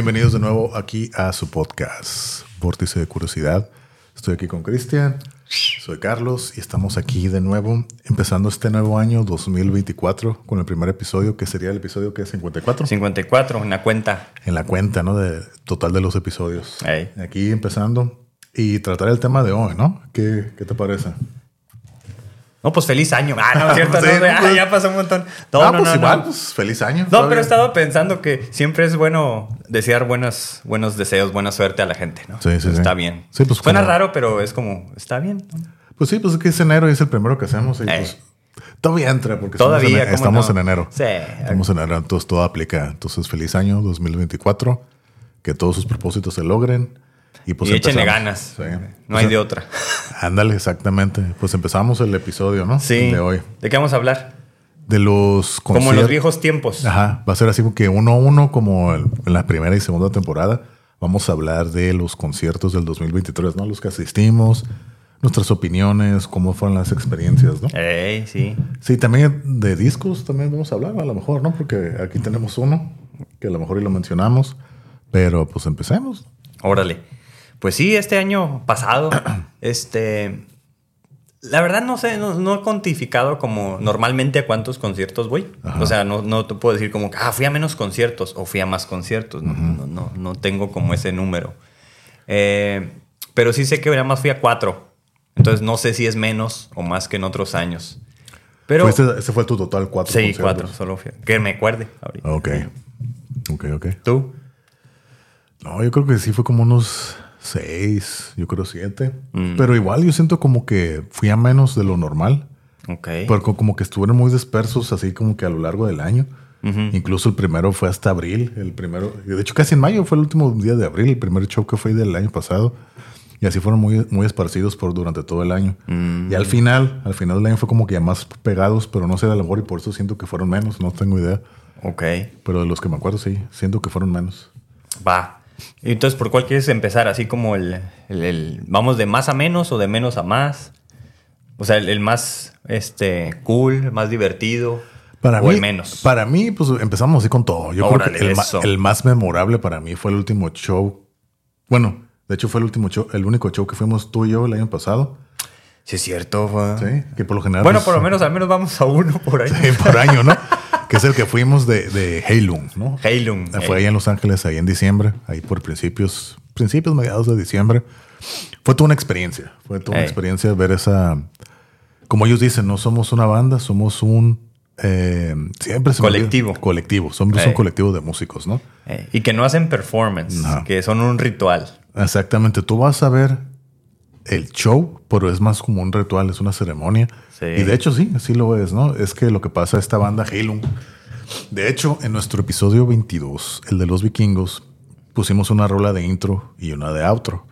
Bienvenidos de nuevo aquí a su podcast, Vórtice de Curiosidad. Estoy aquí con Cristian, soy Carlos y estamos aquí de nuevo, empezando este nuevo año 2024 con el primer episodio, que sería el episodio que es 54. 54, en la cuenta. En la cuenta, ¿no? De total de los episodios. Ey. Aquí empezando y tratar el tema de hoy, ¿no? ¿Qué, qué te parece? No, pues feliz año. Ah, no, cierto. Sí, no, no, ah, pues- ya pasó un montón. No, ah, no, pues no, igual, no. pues feliz año. No, todavía. pero he estado pensando que siempre es bueno desear buenos, buenos deseos, buena suerte a la gente, ¿no? Sí, sí, sí. Está bien. Sí, pues, Suena como- raro, pero es como, está bien. ¿no? Pues sí, pues es que es enero y es el primero que hacemos. Y pues todavía entra porque Todavía, estamos, en, ¿cómo estamos no? en enero. Sí. Estamos en enero, entonces todo aplica. Entonces, feliz año 2024. Que todos sus propósitos se logren. Y pues y échenle ganas. Sí. No Pues, hay de otra. Ándale, exactamente. Pues empezamos el episodio, ¿no? Sí. De hoy. ¿De qué vamos a hablar? De los Como en los conciertos. viejos tiempos. Ajá, va a ser así como que uno a uno, como en la primera y segunda temporada. Vamos a hablar de los conciertos del 2023, ¿no? Los que asistimos, nuestras opiniones, cómo fueron las experiencias, ¿no? Ey, sí. Sí, también de discos también vamos a hablar, a lo mejor, ¿no? Porque aquí tenemos uno, que a lo mejor y lo mencionamos, pero pues empecemos. Órale. Pues sí, este año pasado, este. La verdad no sé, no, no he cuantificado como normalmente a cuántos conciertos voy. Ajá. O sea, no, no te puedo decir como, que, ah, fui a menos conciertos o fui a más conciertos. No, no, no, no tengo como ese número. Eh, pero sí sé que nada más fui a cuatro. Entonces no sé si es menos o más que en otros años. Pero Fue ese, ese fue tu total, cuatro sí, conciertos. cuatro, solo fui. Que me acuerde ahorita. Ok, ok, ok. ¿Tú? No, yo creo que sí fue como unos seis, yo creo siete. Mm. Pero igual yo siento como que fui a menos de lo normal. Ok. Porque como que estuvieron muy dispersos así como que a lo largo del año. Incluso el primero fue hasta abril. El primero, de hecho casi en mayo fue el último día de abril. El primer show que fue del año pasado. Y así fueron muy, muy esparcidos por durante todo el año. Mm. Y al final, al final del año fue como que ya más pegados, pero no sé de mejor y por eso siento que fueron menos. No tengo idea. Ok. Pero de los que me acuerdo sí, siento que fueron menos. Va. Y Entonces, ¿por cuál quieres empezar? Así como el, el- el- ¿Vamos de más a menos o de menos a más? O sea, el, el más este, cool, más divertido. Para o mí, el menos. Para mí, pues empezamos así con todo. Yo Órale, creo que el, más memorable para mí fue el último show. Bueno, de hecho fue el último show, el único show que fuimos tú y yo el año pasado. Sí, es cierto. fue- Sí, que por lo general. Bueno, pues, por lo menos, al menos vamos a uno por eh, por año, ¿no? que es el que fuimos de, de Heilung, ¿no? Heilung. Fue ahí en Los Ángeles, ahí en diciembre, ahí por principios, principios, mediados de diciembre. Fue toda una experiencia, fue toda una experiencia ver esa, como ellos dicen, no somos una banda, somos un, eh, siempre se Colectivo. colectivo, somos Ey. un colectivo de músicos, ¿no? Eh, y que no hacen performance, No. que son un ritual. Exactamente, tú vas a ver el show, pero es más como un ritual, es una ceremonia. Sí. Y de hecho sí, así lo es, ¿no? Es que lo que pasa esta banda Heilung. De hecho, en nuestro episodio 22, el de los vikingos, pusimos una rola de intro y una de outro.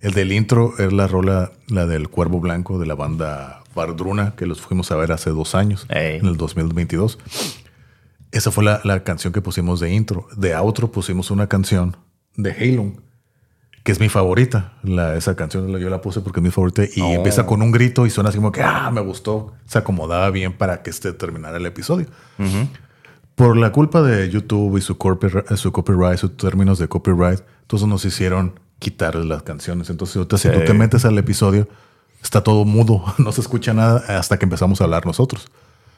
El del intro es la rola, la del Cuervo Blanco de la banda Vardruna, que los fuimos a ver hace dos años, Ey. en el 2022. Esa fue la, la canción que pusimos de intro. De outro pusimos una canción de Heilung, que es mi favorita. La, esa canción yo la puse porque es mi favorita y Oh. empieza con un grito y suena así como que, ah, me gustó. Se acomodaba bien para que este terminara el episodio. Por la culpa de YouTube y su, corpor- su copyright, sus términos de copyright, entonces nos hicieron quitar las canciones. Entonces, ahorita si tú te metes al episodio, está todo mudo, no se escucha nada hasta que empezamos a hablar nosotros.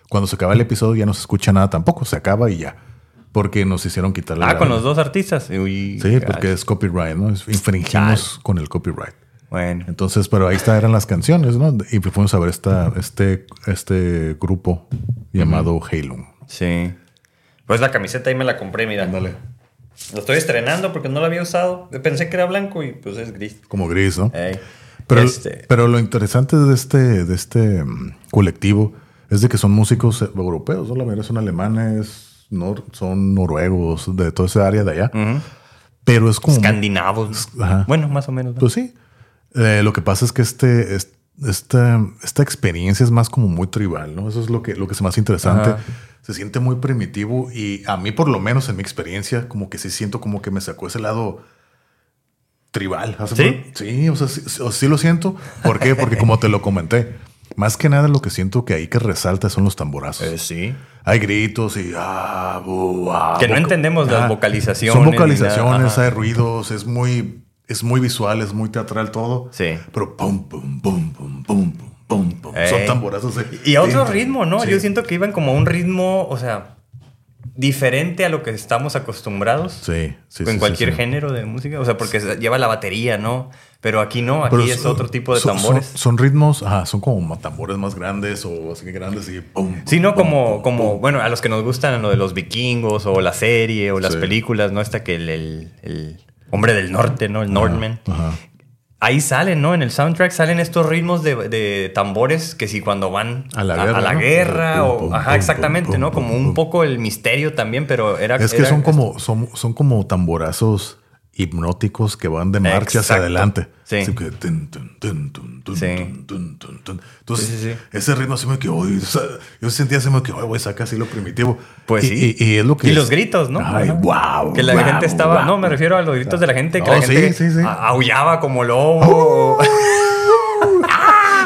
Cuando se acaba el episodio ya no se escucha nada tampoco, se acaba y ya. Porque nos hicieron quitarle Ah, la- con los dos artistas. Uy, Sí, porque es copyright, ¿no? Infringimos con el copyright. Bueno. Entonces, pero ahí está, eran las canciones, ¿no? Y fuimos a ver esta, este, este grupo llamado Heilung. Sí. Pues la camiseta ahí me la compré, mira. Ándale. Lo estoy estrenando porque no la había usado. Pensé que era blanco y pues es gris. Como gris, ¿no? Ey. Pero, Este, pero lo interesante de este, de este mm, colectivo es de que son músicos europeos, ¿no? La mayoría son alemanes, nor- son noruegos, de toda esa área de allá. Pero es como... Escandinavos. Ajá. Bueno, más o menos. ¿no? Pues sí. Eh, lo que pasa es que este, es- esta, esta experiencia es más como muy tribal, ¿no? Eso es lo que, lo que es más interesante. Ajá. Se siente muy primitivo y a mí, por lo menos en mi experiencia, como que sí siento como que me sacó ese lado tribal. ¿Sí? por- Sí, o sea, sí, o- sí lo siento. ¿Por qué? Porque como te lo comenté, más que nada lo que siento que ahí que resalta son los tamborazos. Eh, sí. Hay gritos y ah, bu, ah, Que no entendemos las vocalizaciones Son vocalizaciones, hay ruidos, es muy, es muy visual, es muy teatral todo. Sí. Pero pum, pum, pum, pum, pum, pum, pum. Son tamborazos. de- Y a otro ritmo, ¿no? sí. Yo siento que iban como a un ritmo, o sea, diferente a lo que estamos acostumbrados. Sí, sí, en sí, cualquier sí, sí. género de música. O sea, porque lleva la batería, ¿no? Pero aquí no, aquí Pero es son- otro tipo de son- tambores. Son, son ritmos, ajá, son como tambores más grandes o así que grandes y pum. Sí, no pum, como, pum, como pum. bueno, a los que nos gustan lo de los vikingos o la serie o las películas, ¿no? Esta que el, el- el hombre del norte, ¿no? El Northman. Ajá. Ahí salen, ¿no? En el soundtrack salen estos ritmos de, de tambores que si cuando van A la guerra, ¿no? guerra Pum, o... pum, ajá, pum, exactamente, ¿no? Como un poco el misterio también, pero era... Es que era- son como, son, son como tamborazos hipnóticos que van de marcha hacia adelante. Sí. Así que tun, tun, tun, tun, tun, Sí. Entonces, Sí, sí, sí. ese ritmo así me quedó. y, o sea, yo sentía así me quedó, güey, saca así lo primitivo. Pues y, sí. Y, y es lo que. Y es- los gritos, ¿no? Ay, wow. Que la wow, gente estaba... wow. No, me refiero a los gritos de la gente, que No, la gente sí, sí, sí. aullaba como lobo.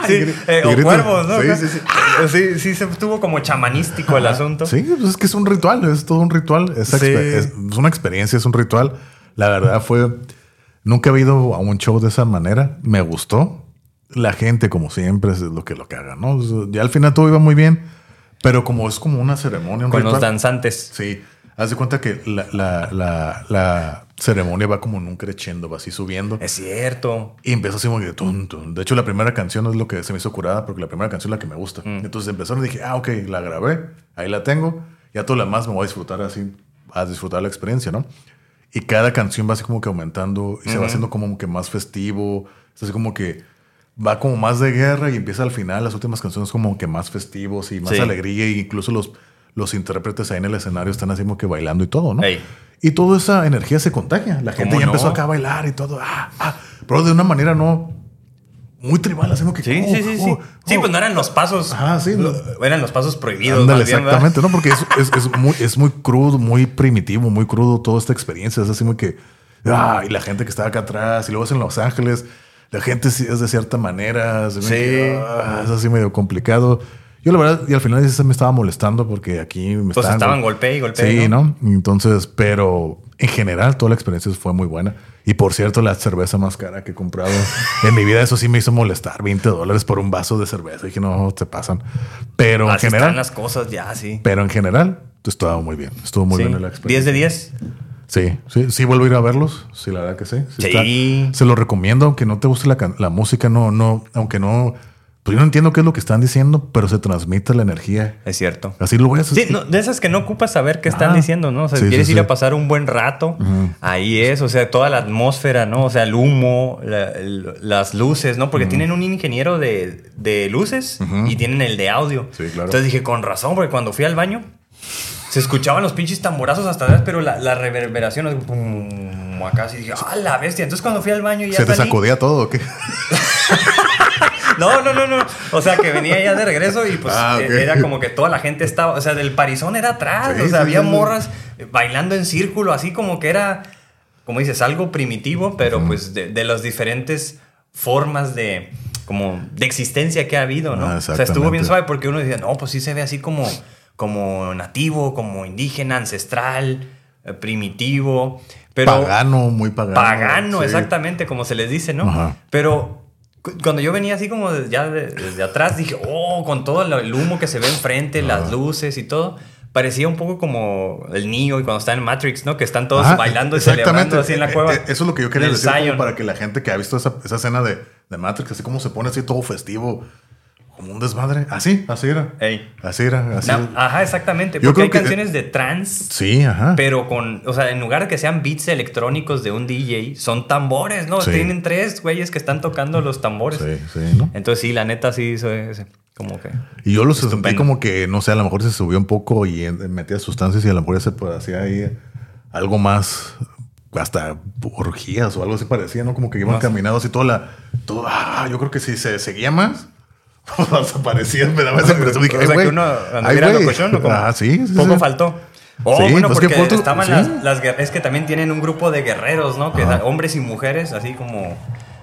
Sí, Y gri- eh, o cuervos, ¿no? Sí, sí, sí. Sí, sí, se estuvo como chamanístico el asunto. Sí, pues es que es un ritual, es todo un ritual. Sí. es, es una experiencia, es un ritual. La verdad fue. Nunca he ido a un show de esa manera. Me gustó. La gente, como siempre, es lo que lo que haga, ¿no? O sea, Ya al final todo iba muy bien, pero como es como una ceremonia, un Con los danzantes. Sí. Haz de cuenta que la, la, la, la ceremonia va como en un crescendo, va así subiendo. Es cierto. Y empezó así como que tun, tun. De hecho, la primera canción es lo que se me hizo curada, porque la primera canción es la que me gusta. Mm. Entonces empezaron y dije, ah, ok, la grabé, ahí la tengo. Ya todo lo demás me voy a disfrutar así, a disfrutar la experiencia, ¿no? Y cada canción va así como que aumentando y se va haciendo como que más festivo. Es así como que va como más de guerra y empieza al final, las últimas canciones como que más festivos y más Sí. alegría. E incluso los, los intérpretes ahí en el escenario están así como que bailando y todo, ¿no? Ey. Y toda esa energía se contagia. La gente ¿Cómo ya no? empezó acá a bailar y todo. Ah, ah. Pero de una manera no muy tribal, así como que. Sí, oh, sí, sí, sí. oh, Sí, pues no eran los pasos. Ajá, sí. eran los pasos prohibidos. Exactamente, ¿no? Porque es, es, es muy, es muy crudo, muy primitivo, muy crudo toda esta experiencia. Es así muy que. Ah, y la gente que está acá atrás, y luego es en Los Ángeles, la gente es de cierta manera. Sí. que, ah, es así medio complicado. Yo la verdad, y al final sí me estaba molestando porque aquí me Pues estaban golpe y golpe. Sí, ¿no? Entonces, pero en general toda la experiencia fue muy buena. Y por cierto, la cerveza más cara que he comprado en mi vida, eso sí me hizo molestar. 20 dólares por un vaso de cerveza. Dije, no, te pasan. Pero Así en están general, las cosas ya, sí. pero en general, estuvo muy bien. Estuvo muy Sí. bien la 10 experiencia. de 10. Sí, sí, sí, vuelvo a ir a verlos. Sí, la verdad que sí. Sí. está- se lo recomiendo, aunque no te guste la, la música, no, no, aunque no. Pues yo no entiendo qué es lo que están diciendo, pero se transmite la energía. Es cierto. Así lo voy a hacer. Sí, no, de esas que no ocupas saber qué están Ah. diciendo, ¿no? O sea, Sí, si quieres sí, ir a pasar un buen rato, ahí es, o sea, toda la atmósfera, ¿no? O sea, el humo, la- el- las luces, ¿no? Porque tienen un ingeniero de, de luces y tienen el de audio. Sí, claro. Entonces dije, con razón, porque cuando fui al baño, se escuchaban los pinches tamborazos hasta atrás, pero la, la reverberación, pum, acá así dije, ¡ah, la bestia! Entonces cuando fui al baño y ya ¿Se te salí- sacudía todo o qué? no, no, no, no. O sea, que venía ya de regreso y pues Ah, eh, era como que toda la gente estaba, o sea, del parizón era atrás, Sí, o sea, sí, había sí, morras eh, bailando en círculo, así como que era, como dices, algo primitivo, pero pues de, de las diferentes formas de como de existencia que ha habido, ¿no? Ah, o sea, estuvo bien suave porque uno decía, no, pues sí se ve así como, como nativo, como indígena, ancestral, eh, primitivo, pero pagano, muy pagano. pagano, sí. exactamente, como se les dice, ¿no? Ajá. Pero cuando yo venía así como ya de- desde atrás, dije, oh, con todo el humo que se ve enfrente, las luces y todo, parecía un poco como el niño y cuando está en Matrix, ¿no? Que están todos bailando y celebrando así en la Eh, cueva. eh, Eso es lo que yo quería decir para que la gente que ha visto esa, esa escena de, de Matrix, así como se pone así todo festivo, como un desmadre. Así, así era. Ey. Así era. Así Na- ajá, exactamente. Yo Porque hay que- canciones de trance. Sí, ajá. Pero con, o sea, en lugar de que sean beats electrónicos de un DJ, son tambores, ¿no? Sí. Tienen tres güeyes que están tocando los tambores. Sí, sí, ¿no? Entonces, sí, la neta, sí, sí, como que. Y yo lo sentí como que, no sé, a lo mejor se subió un poco y eh, metía sustancias y a lo mejor se pues, hacía ahí algo más, hasta orgías o algo así parecía, ¿no? Como que iban Más. caminando así toda la... Todo, ah, yo creo que si se seguía más, desaparecía, me daba esa impresión. Dije, o "Ay, sea, que uno anduviera güey". locochón, ¿o cómo? Ah, sí, sí, Poco sí. faltó. Oh, Sí, bueno, pues que porque estaban las, las Es que también tienen un grupo de guerreros, ¿no? Que da- hombres y mujeres, así como.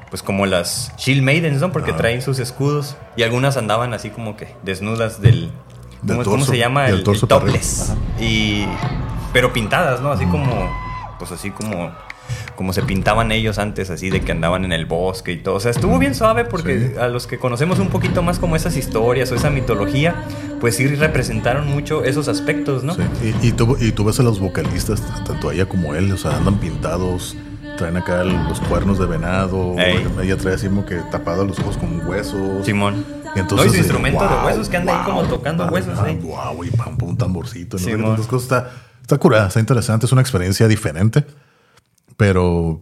Pues como las Shield Maidens, ¿no? Porque traen sus escudos. Y algunas andaban así como que desnudas del. ¿Cómo, cómo torso, se llama? El, el topless. Y. Pero pintadas, ¿no? Así como. Pues así como. Como se pintaban ellos antes, así de que andaban en el bosque y todo. O sea, estuvo bien suave porque Sí. a los que conocemos un poquito más como esas historias o esa mitología, pues sí representaron mucho esos aspectos, ¿no? Sí, Y, y, tú, y tú ves a los vocalistas, tanto ella como él, o sea, andan pintados, traen acá los cuernos de venado, Ey. ella trae así como que tapado los ojos con huesos. Simón. Y entonces, no, y su eh, instrumento de wow, huesos que anda ahí como wow, tocando huesos. ah, ¿eh? Wow, y pam, pam, un tamborcito. ¿no? Simón. Esas cosas está, está curada, está interesante, es una experiencia diferente, pero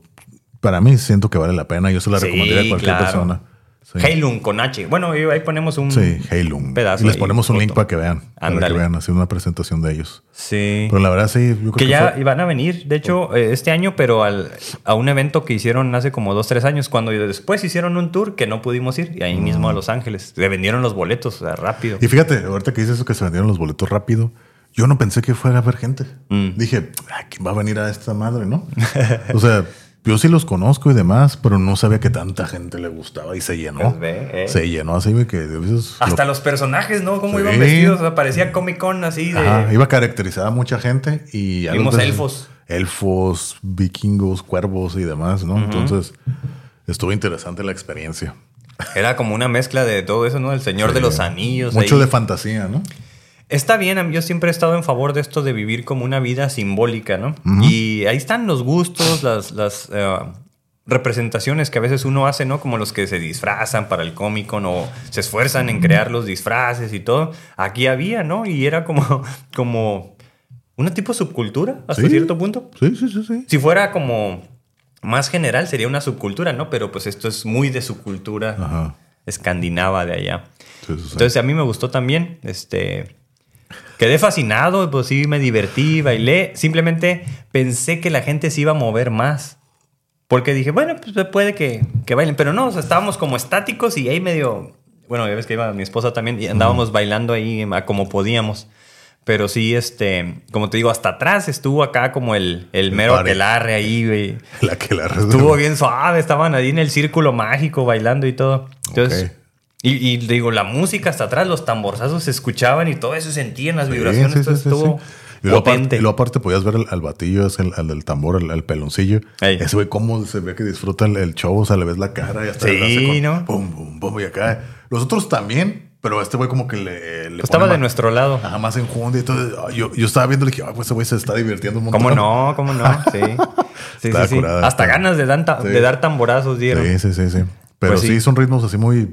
para mí siento que vale la pena. Yo se la Sí, recomendaría a cualquier claro. persona. Sí. Heilung con H. Bueno, ahí ponemos un. Sí, Heilung. pedazo Y les ponemos un link para que vean. Para que vean, así una presentación de ellos. Sí. Pero la verdad sí, yo creo Que que, ya fue- iban a venir, de hecho, eh, este año, pero al, a un evento que hicieron hace como dos, tres años, cuando después hicieron un tour que no pudimos ir, y ahí mismo a Los Ángeles. Le vendieron los boletos, o sea, rápido. Y fíjate, ahorita que dices eso que se vendieron los boletos rápido, yo no pensé que fuera a haber gente. Mm. Dije, "Ay, ¿quién va a venir a esta madre, no? o sea, yo sí los conozco y demás, pero no sabía que tanta gente le gustaba y se llenó. Pues ve, eh. Se llenó así de que Hasta lo- los personajes, ¿no? Cómo Sí. iban vestidos, o sea, parecía Comic Con así de... Ajá, iba caracterizada mucha gente y Vimos elfos. Elfos, vikingos, cuervos y demás, ¿no? Entonces, estuvo interesante la experiencia. Era como una mezcla de todo eso, ¿no? El Señor de los Anillos. Mucho ahí. de fantasía, ¿no? Está bien, yo siempre he estado en favor de esto de vivir como una vida simbólica, ¿no? Y ahí están los gustos, las, las eh, representaciones que a veces uno hace, ¿no? Como los que se disfrazan para el Comic Con o se esfuerzan en crear los disfraces y todo. Aquí había, ¿no? Y era como, como una tipo subcultura hasta Sí. cierto punto. Sí, sí, sí, sí. Si fuera como más general sería una subcultura, ¿no? Pero pues esto es muy de su cultura Ajá. escandinava de allá. Sí, sí, sí. Entonces a mí me gustó también. Este, quedé fascinado, pues sí, me divertí, bailé. Simplemente pensé que la gente se iba a mover más. Porque dije, bueno, pues puede que, que bailen. Pero no, o sea, estábamos como estáticos y ahí medio... Bueno, ya ves que iba mi esposa también y andábamos bailando ahí como podíamos. Pero sí, este, como te digo, hasta atrás estuvo acá como el, el mero party. aquelarre ahí, güey. la que la Estuvo bien suave, estaban ahí en el círculo mágico bailando y todo. Entonces. Y, y digo, la música hasta atrás, los tamborzazos se escuchaban y todo eso se sentían las vibraciones. Sí, estuvo. Y luego, aparte, y luego aparte podías ver al, al batillo, es el, al del tambor, al, al peloncillo. Ey. Ese güey, cómo se ve que disfruta el, el show, o sea, le ves la cara y hasta Sí, ¿no? Pum, pum, pum, y acá. Los otros también, pero este güey como que le. le Estaba de más- nuestro lado. Ajá, más enjundia y todo. Yo, yo estaba viendo y dije, ah, pues ese güey se está divirtiendo un montón. ¿Cómo no? ¿Cómo no? Sí. Sí, sí, sí. curada, Hasta ganas de, dan ta- Sí. de dar tamborazos dieron. Sí, sí, sí, sí. Pero Pues sí. son ritmos así muy.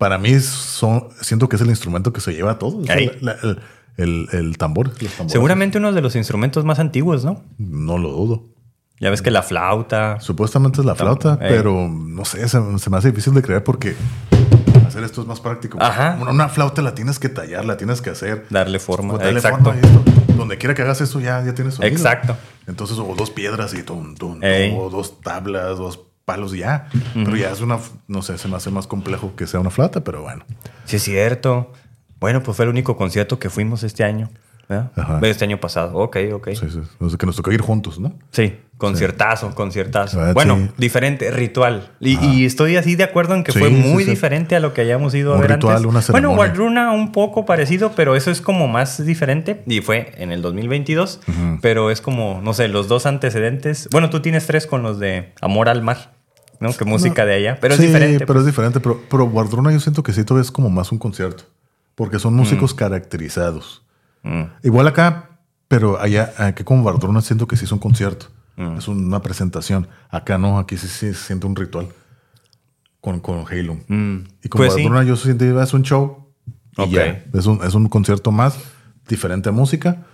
Para mí, son, siento que es el instrumento que se lleva a todo. O sea, Ey. la- la- el, el, el tambor. Seguramente uno de los instrumentos más antiguos, ¿no? No lo dudo. Ya ves que la flauta. Supuestamente es la flauta, Ey. pero no sé, se, se me hace difícil de creer porque hacer esto es más práctico. Ajá. Una, una flauta la tienes que tallar, la tienes que hacer. Darle forma. Dale Exacto. forma. Donde quiera que hagas eso ya, ya tienes sonido. Exacto. Entonces, o dos piedras y tum, tum, Ey. o dos tablas, dos palos ya. Pero ya es una, no sé, se me hace más complejo que sea una flauta, pero bueno. Sí, es cierto. Bueno, pues fue el único concierto que fuimos este año. ¿verdad? Ajá. Este año pasado. Ok, ok. Sí, sí. O sea, que nos tocó ir juntos, ¿no? Sí, conciertazo, conciertazo. Ah, bueno, sí. diferente, ritual. Y, y estoy así de acuerdo en que Sí, fue muy diferente a lo que hayamos ido a Un ver ritual, antes. una bueno. Waldruna un poco parecido, pero eso es como más diferente. Y fue en el 2022. Pero es como, no sé, los dos antecedentes. Bueno, tú tienes tres con los de Amor al Mar, ¿no? Que música de allá. Pero sí, es diferente. pero es diferente. Pero, pero Guardruna yo siento que sí todavía es como más un concierto. Porque son músicos caracterizados. Mm. Igual acá, pero allá, aquí con Guardruna siento que sí es un concierto. Mm. Es una presentación. Acá no, aquí sí, sí se siente un ritual. Con, con Halo. Mm. Y con Pues sí. Guardruna yo siento que es un show. Y Ok. ya. Es un, es un concierto más. Diferente música.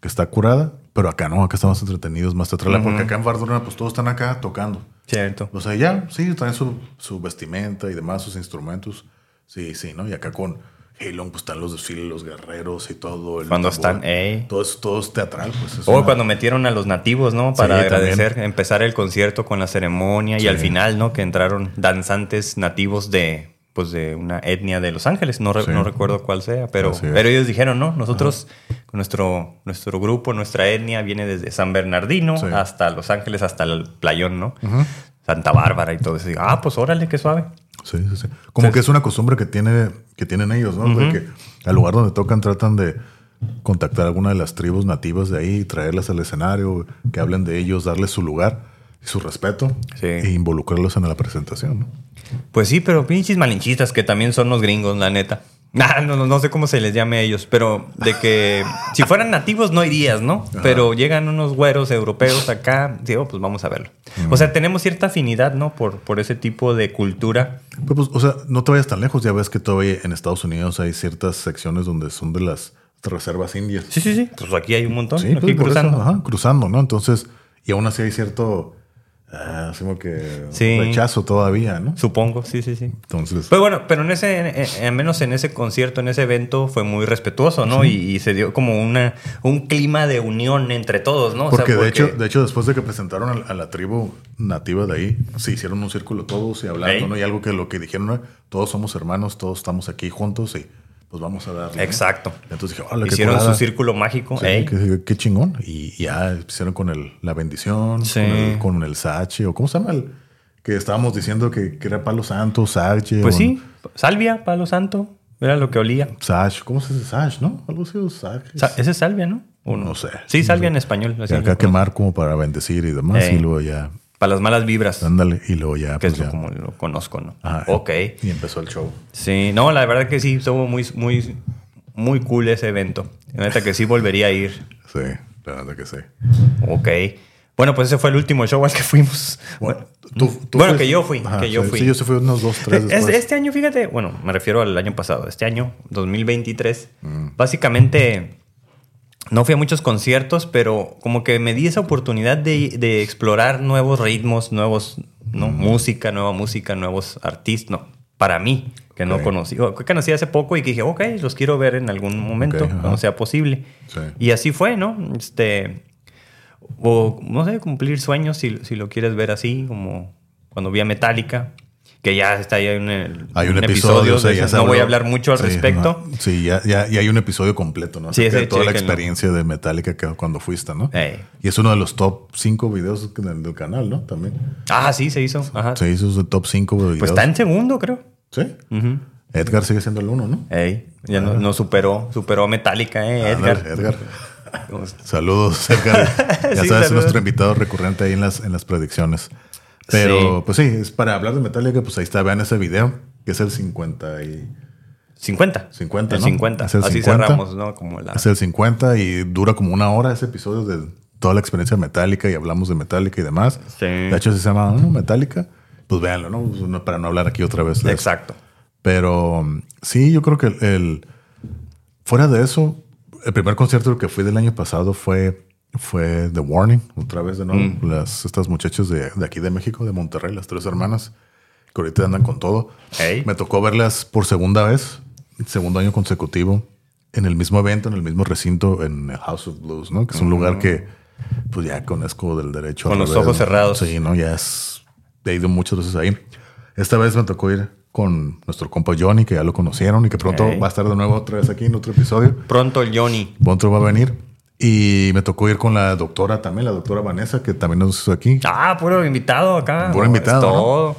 Que está curada. Pero acá no, acá estamos entretenidos, más teatral. Porque acá en Guardruna, pues todos están acá tocando. Cierto. O sea, ya, sí, traen su, su vestimenta y demás, sus instrumentos. Sí, sí, ¿no? Y acá con Halon, pues están los desfiles, los guerreros y todo. el Cuando tambor. están, ey. Todo es, todo es teatral, pues. es O una- cuando metieron a los nativos, ¿no? Para Sí, también. agradecer, empezar el concierto con la ceremonia y al final, ¿no? Que entraron danzantes nativos de, pues, de una etnia de Los Ángeles. No, re- Sí. no recuerdo cuál sea, pero, pero ellos dijeron, ¿no? Nosotros, nuestro, nuestro grupo, nuestra etnia viene desde San Bernardino Sí. hasta Los Ángeles, hasta el playón, ¿no? Santa Bárbara y todo eso. Y, ah, pues órale, qué suave. Sí, sí, sí. Como Entonces- que es una costumbre que, tiene, que tienen ellos, ¿no? De que al lugar donde tocan tratan de contactar a alguna de las tribus nativas de ahí, traerlas al escenario, que hablen de ellos, darles su lugar su respeto Sí. e involucrarlos en la presentación, ¿no? Pues sí, pero pinches malinchistas que también son los gringos, la neta. Nah, no, no, no sé cómo se les llame a ellos, pero de que si fueran nativos no irías, ¿no? Pero llegan unos güeros europeos acá, digo, pues vamos a verlo. O sea, tenemos cierta afinidad, ¿no? Por, por ese tipo de cultura. Pero, pues, o sea, no te vayas tan lejos. Ya ves que todavía en Estados Unidos hay ciertas secciones donde son de las reservas indias. Sí, sí, sí. Pues aquí hay un montón, Sí, aquí pues, eso, cruzando. ajá, cruzando, ¿no? Entonces, y aún así hay cierto, ah, así como que Sí. rechazo todavía, ¿no? Supongo, sí, sí, sí. Entonces, Pero bueno, pero en ese, al menos en ese concierto, en ese evento, fue muy respetuoso, ¿no? Y, y se dio como una, un clima de unión entre todos, ¿no? O sea, porque, de hecho, de hecho, después de que presentaron a, a la tribu nativa de ahí, se hicieron un círculo todos y hablando. ¿no? Y algo que lo que dijeron, ¿no? todos somos hermanos, todos estamos aquí juntos y pues vamos a darle. ¿no? Exacto. Entonces dije, hola, Hicieron su círculo mágico. Sí, Ey. qué, qué chingón. Y ya hicieron con el, la bendición, Sí. con, el, con el sache, o ¿cómo se llama? El, que estábamos diciendo que, que era palo santo, sache. Pues o- sí, salvia, palo santo, era lo que olía. Sash, ¿cómo se dice Sash, no? Algo así, Sash. Sa- Ese es salvia, ¿no? ¿O No sé. Sí, No salvia sé. en español. Así acá quemar como para bendecir y demás. Ey. Y luego ya, Para las malas vibras, ándale, y luego ya, que pues es lo- ya. como lo conozco, ¿no? Ajá, ok. Y empezó el show. Sí, no, la verdad que sí, estuvo muy, muy, muy cool ese evento. La neta que sí volvería a ir. Sí, la verdad que sí. Ok. Bueno, pues ese fue el último show al que fuimos. Bueno, tú, tú Bueno, que yo fui, Ajá, que yo sí, fui. Sí, yo sí fui unos dos, tres Es- después. este año, fíjate, bueno, me refiero al año pasado, este año, 2023, Mm. básicamente no fui a muchos conciertos, pero como que me di esa oportunidad de, de explorar nuevos ritmos, nuevos, ¿no? Mm. Música, nueva música, nuevos artistas, no, para mí, que no conocí, o que conocí hace poco y que dije, ok, los quiero ver en algún momento, Ok, ajá. cuando sea posible. Sí. Y así fue, ¿no? Este, o no sé, cumplir sueños, si, si lo quieres ver así, como cuando vi a Metallica, que ya está ahí en el Hay un episodio, o sea, ya no voy a hablar mucho al Sí, respecto. Sí, ya, ya, ya hay un episodio completo, ¿no? Sí, ese de toda la experiencia de Metallica que cuando fuiste, ¿no? Y es uno de los top 5 videos del, del canal, ¿no? También. Ah, sí, se hizo. Ajá. Se hizo su top 5 videos. Pues está en segundo, creo. Sí. Edgar sigue siendo el uno, ¿no? Ey, ya no, no superó, superó a Metallica, ¿eh? Edgar. Edgar. Saludos, Edgar. Ya Sí, sabes, saludos. nuestro invitado recurrente ahí en las, en las predicciones. Pero, Sí. pues sí, es para hablar de Metallica, pues ahí está, vean ese video, que es el 50 y... 50. 50, El ¿no? 50. Es el Así 50. cerramos, ¿no? Como la... Es el 50 y dura como una hora ese episodio de toda la experiencia de Metallica y hablamos de Metallica y demás. Sí. De hecho, se llama ¿no? Metallica. Pues véanlo, ¿no? Pues, no- Para no hablar aquí otra vez de eso. Exacto. Pero sí, yo creo que el, el- fuera de eso, el primer concierto que fui del año pasado fue, fue The Warning, otra vez de nuevo. Mm. Las, estas muchachas de, de aquí de México, de Monterrey, las tres hermanas, que ahorita andan con todo. Ey. Me tocó verlas por segunda vez, segundo año consecutivo, en el mismo evento, en el mismo recinto, en el House of Blues, ¿no? Que es un lugar que, pues ya conozco del derecho. Mm. Con los revés, ojos cerrados. Sí, ¿no? Ya es, he ido muchas veces ahí. Esta vez me tocó ir con nuestro compa Johnny, que ya lo conocieron y que pronto Ey. va a estar de nuevo otra vez aquí en otro episodio. Pronto el Johnny. Pronto va a venir. Y me tocó ir con la doctora también, la doctora Vanessa, que también nos hizo aquí. Ah, puro invitado acá. Puro invitado, ¿no? todo.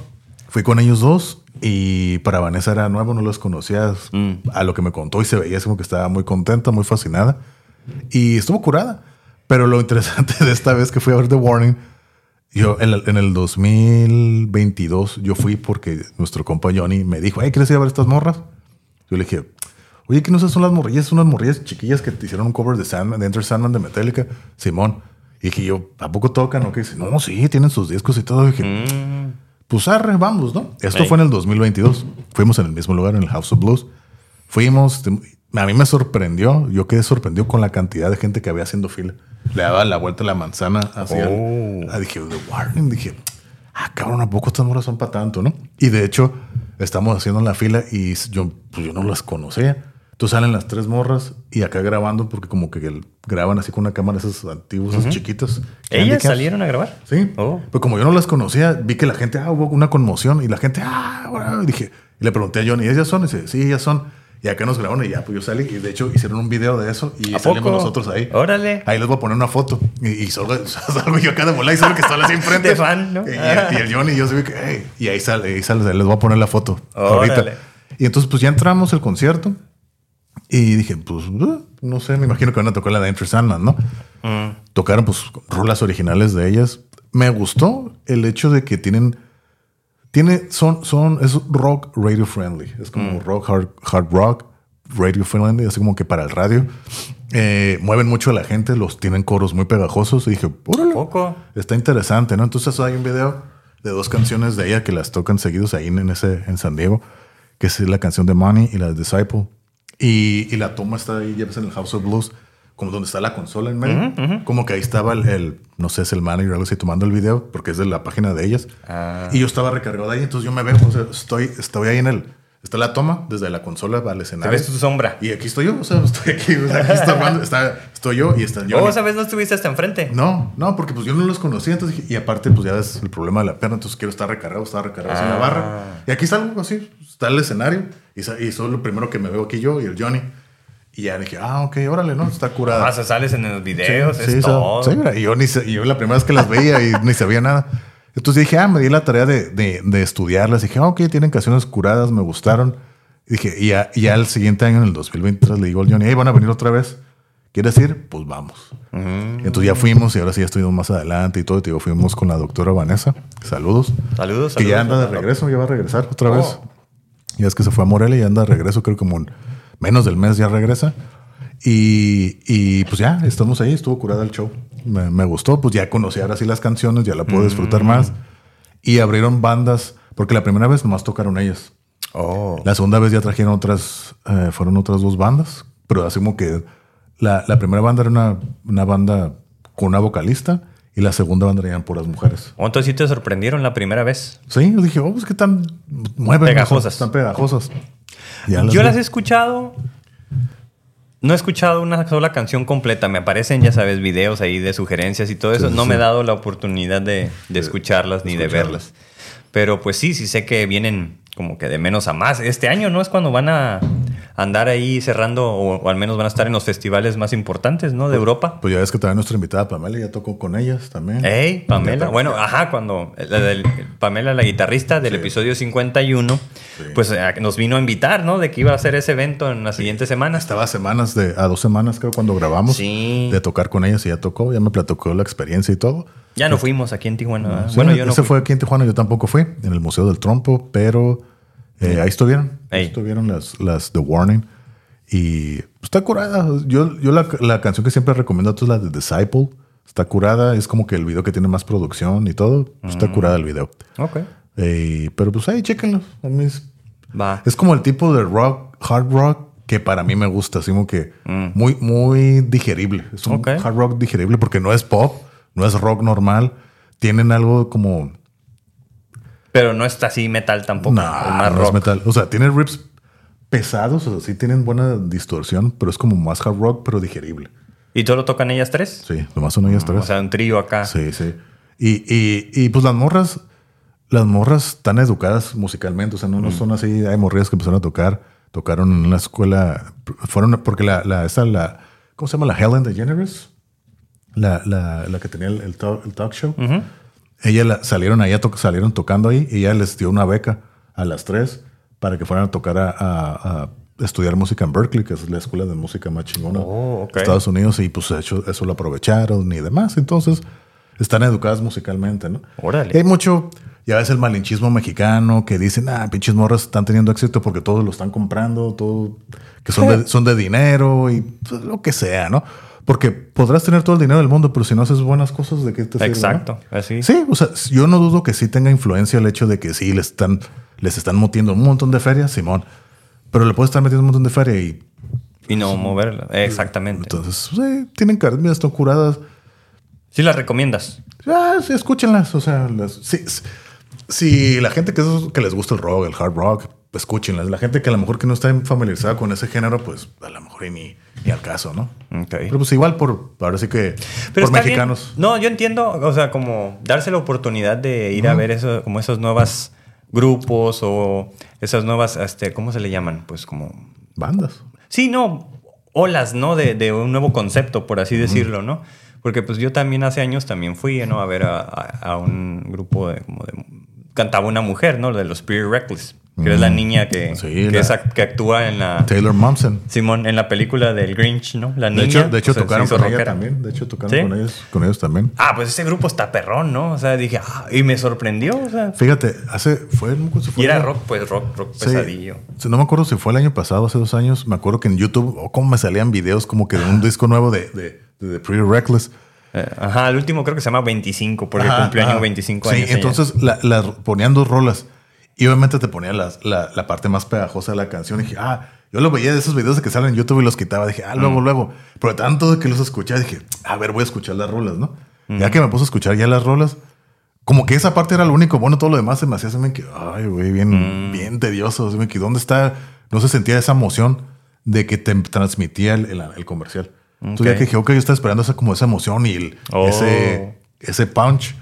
Fui con ellos dos y para Vanessa era nuevo, no los conocía. Mm. A lo que me contó y se veía como que estaba muy contenta, muy fascinada. Y estuvo curada. Pero lo interesante de esta vez que fui a ver The Warning, yo en el, en el 2022 yo fui porque nuestro compa Johnny me dijo, hey, ¿quieres ir a ver estas morras? Yo le dije, oye, ¿qué no esas son las morrillas? Son unas morrillas chiquillas que te hicieron un cover de Sandman, de Enter Sandman de Metallica. Simón. Y dije yo, ¿a poco tocan? O qué dice, no, sí, tienen sus discos y todo. Y dije, Mm. pues arre, vamos, ¿no? Esto Ey. fue en el 2022. Fuimos en el mismo lugar, en el House of Blues. Fuimos, a mí me sorprendió, yo quedé sorprendido con la cantidad de gente que había haciendo fila. Le daba la vuelta a la manzana hacia Oh. dije, The Warning, dije, ah, cabrón, ¿a poco estas moras son para tanto, no? Y de hecho, estamos haciendo la fila y yo, pues yo no las conocía. Entonces salen las tres morras y acá grabando porque como que graban así con una cámara esas antiguas, esas chiquitas. ¿Ellas salieron a grabar? Sí. Oh. Pues como yo no las conocía, vi que la gente, ah, hubo una conmoción y la gente, ah, ahora", y dije, y le pregunté a Johnny, ¿ellas son? Y dice, sí, ellas son. Y acá nos grabaron y ya, pues yo salí. Y de hecho hicieron un video de eso y ¿A salimos poco? nosotros ahí. Órale. Ahí les voy a poner una foto. Y, y salgo, salgo yo acá de volar y salgo que está así enfrente. De fan, ¿no? Y, y el- y Johnny y yo se que, "Ey", y ahí sale, ahí sale, les voy a poner la foto Órale. ahorita. Y entonces pues ya entramos al concierto y dije, pues no sé, me imagino que van a tocar la de Enter Sandman, ¿no? Mm. Tocaron pues rolas originales de ellas. Me gustó el hecho de que tienen tiene son son es rock radio friendly, es como rock hard, hard rock radio friendly, así como que para el radio. Eh, mueven mucho a la gente, los tienen coros muy pegajosos y dije, órale, Poco. está interesante, ¿no? Entonces hay un video de dos canciones de ella que las tocan seguidos ahí en ese en San Diego, que es la canción de Money y la de Disciple. Y, y la toma está ahí, ya ves, en el House of Blues, como donde está la consola en medio. Como que ahí estaba el, el- no sé, es el manager o algo así tomando el video, porque es de la página de ellas. Ah. Y yo estaba recargado ahí, entonces yo me veo, o sea, estoy, estoy ahí en el, está la toma desde la consola al ¿Te escenario. ves tu sombra? Y aquí estoy yo, o sea, estoy aquí, aquí está está, estoy yo y está el Johnny. ¿O esa vez no estuviste hasta enfrente? No, no, porque pues yo no los conocía, entonces dije- y aparte pues ya es el problema de la perna, entonces quiero estar recargado, estar recargado así en la Ah. barra. Y aquí salgo así, está el escenario y, y soy lo primero que me veo aquí yo y el Johnny. Y ya dije, ah, ok, órale, ¿no? Está curada. Ah, o sea, sales en los videos, Sí, es sí, todo. sí, y yo, ni yo la primera vez que las veía y ni sabía nada. Entonces dije, ah, me di la tarea de, de, de estudiarlas. dije, ah, ok, tienen canciones curadas, me gustaron. Y dije, y ya, y ya el siguiente año, en el 2023, le digo al Johnny, hey, van a venir otra vez. ¿Quieres ir? Pues vamos. Mm. Entonces ya fuimos y ahora sí ya estuvimos más adelante y todo. Y te digo, fuimos con la doctora Vanessa. Saludos. Saludos, Que ya anda de regreso, ya va a regresar otra Oh. vez. Ya es que se fue a Morelia y anda de regreso, creo que como en menos del mes ya regresa. Y, y, pues ya, estamos ahí, estuvo curada el show. Me, me gustó, pues ya conocí ahora sí las canciones, ya la puedo Mm. disfrutar más. Y abrieron bandas, porque la primera vez nomás tocaron ellas. Oh. La segunda vez ya trajeron otras, eh, fueron otras dos bandas, pero así como que la, la primera banda era una, una banda con una vocalista y la segunda banda eran puras mujeres. Oh, entonces sí te sorprendieron la primera vez. Sí, dije, oh, pues que tan mueven. Pegajosas. Están pegajosas. Ya Yo las he escuchado. No he escuchado una sola canción completa. Me aparecen, ya sabes, videos ahí de sugerencias y todo eso. Sí, sí, no me he dado la oportunidad de, de escucharlas ni de verlas. Pero pues sí, sí sé que vienen como que de menos a más. Este año no es cuando van a andar ahí cerrando o, o al menos van a estar en los festivales más importantes, ¿no? De Europa. Pues ya ves que también nuestra invitada Pamela ya tocó con ellas también. Ey, Pamela. Bueno, ajá, cuando la del- Pamela, la guitarrista del Sí. episodio 51, pues eh, nos vino a invitar, ¿no? De que iba a hacer ese evento en las siguientes semanas. Estaba a semanas de, a dos semanas creo cuando grabamos Sí. de tocar con ellas y ya tocó, ya me platicó la experiencia y todo. Ya no fuimos aquí en Tijuana. Sí, bueno, yo no ese fui. fue aquí en Tijuana, yo tampoco fui, en el Museo del Trompo, pero eh, ahí estuvieron. Ahí estuvieron las, las The Warning. Y está curada. Yo, yo la, la canción que siempre recomiendo a todos es la de Disciple. Está curada, es como que el video que tiene más producción y todo. Pues, Está curada el video. Ok. Eh, pero pues ahí, chéquenlo. A mí es, Va. es como el tipo de rock, hard rock, que para mí me gusta. Así como que Mm. muy, muy digerible. Es un Ok. hard rock digerible porque no es pop, no es rock normal. Tienen algo como Pero no está así metal tampoco. No, es más no rock. es metal. O sea, tiene riffs pesados, o sea, sí tienen buena distorsión, pero es como más hard rock, pero digerible. ¿Y solo tocan ellas tres? Sí, nomás son ellas tres. O sea, un trío acá. sí, sí. Y, y, y pues las morras, las morras están educadas musicalmente, o sea, no, no son así, hay morrillas que empezaron a tocar, tocaron en una escuela, fueron porque la, la, esa, la, ¿cómo se llama? La Helen DeGeneres, la, la, la que tenía el, el talk, el talk show. Ella la- salieron ahí, a to- salieron tocando ahí y ella les dio una beca a las tres para que fueran a tocar a, a- a estudiar música en Berkeley, que es la escuela de música más chingona Oh, de Estados Unidos y pues hecho, eso lo aprovecharon y demás. Entonces están educadas musicalmente, ¿no? Órale. Y hay mucho, ya ves el malinchismo mexicano que dicen, ah, pinches morras están teniendo éxito porque todos lo están comprando, todo, que son de, son de dinero y pues, lo que sea, ¿no? Porque podrás tener todo el dinero del mundo, pero si no haces buenas cosas, ¿de qué te sirve? no? Exacto. Así. Sí, o sea, yo no dudo que sí tenga influencia el hecho de que sí les están, les están metiendo un montón de feria, Simón. Pero le puedes estar metiendo un montón de feria y Y no moverla. Exactamente. entonces, sí, tienen carisma, están curadas. Sí las recomiendas. Ah, sí, escúchenlas. O sea, las, sí, sí. si la gente que, es- que les gusta el rock, el hard rock, pues escúchenlas. La gente que a lo mejor que no está familiarizada con ese género, pues a lo mejor ni, ni al caso, ¿no? Pero pues igual por, ahora sí que Pero por bien. mexicanos. No, yo entiendo, o sea, como darse la oportunidad de ir a ver eso, como esos nuevos grupos o esas nuevas, este, ¿cómo se le llaman? Pues como bandas. Sí, no, olas, ¿no? De, de un nuevo concepto, por así decirlo, ¿no? Porque pues yo también hace años también fui, ¿no? A ver a, a- a un grupo de, como de... Cantaba una mujer, ¿no? De los Spirit Reckless. Que es la niña que, Sí, que, la- es ac- que actúa en la... Taylor Momsen. Simón, en la película del Grinch, ¿no? La niña. De hecho, de hecho tocaron con ella también. De hecho, tocaron ¿Sí? con, ellos, con ellos también. Ah, pues ese grupo está perrón, ¿no? O sea, dije, ah, y me sorprendió, o sea. Fíjate, hace. Fue, fue Y era rock, pues rock, rock Sí. pesadillo. Sí, No me acuerdo si fue el año pasado, hace dos años. Me acuerdo que en YouTube, o cómo me salían videos como que de un disco nuevo de, de, de The Pretty Reckless. Eh, ajá, el último creo que se llama 25, porque Ajá, cumplió año ajá. 25 sí, años. ella. entonces la, la- ponían dos rolas. Y obviamente te ponían las- la, la parte más pegajosa de la canción. Y dije, ah, yo lo veía de esos videos de que salen en YouTube y los quitaba. Dije, ah, luego, luego. Pero tanto de que los escuché, dije, a ver, voy a escuchar las rolas, ¿no? Ya que me puse a escuchar ya las rolas, como que esa parte era lo único bueno, todo lo demás se me hacía, se me que, ay, güey, bien, bien tedioso. Se me ¿dónde está? No se sentía esa emoción de que te transmitía el, el- el comercial. Entonces ya que dije, ok, yo estaba esperando esa, como esa emoción y el- Oh. ese, ese punch.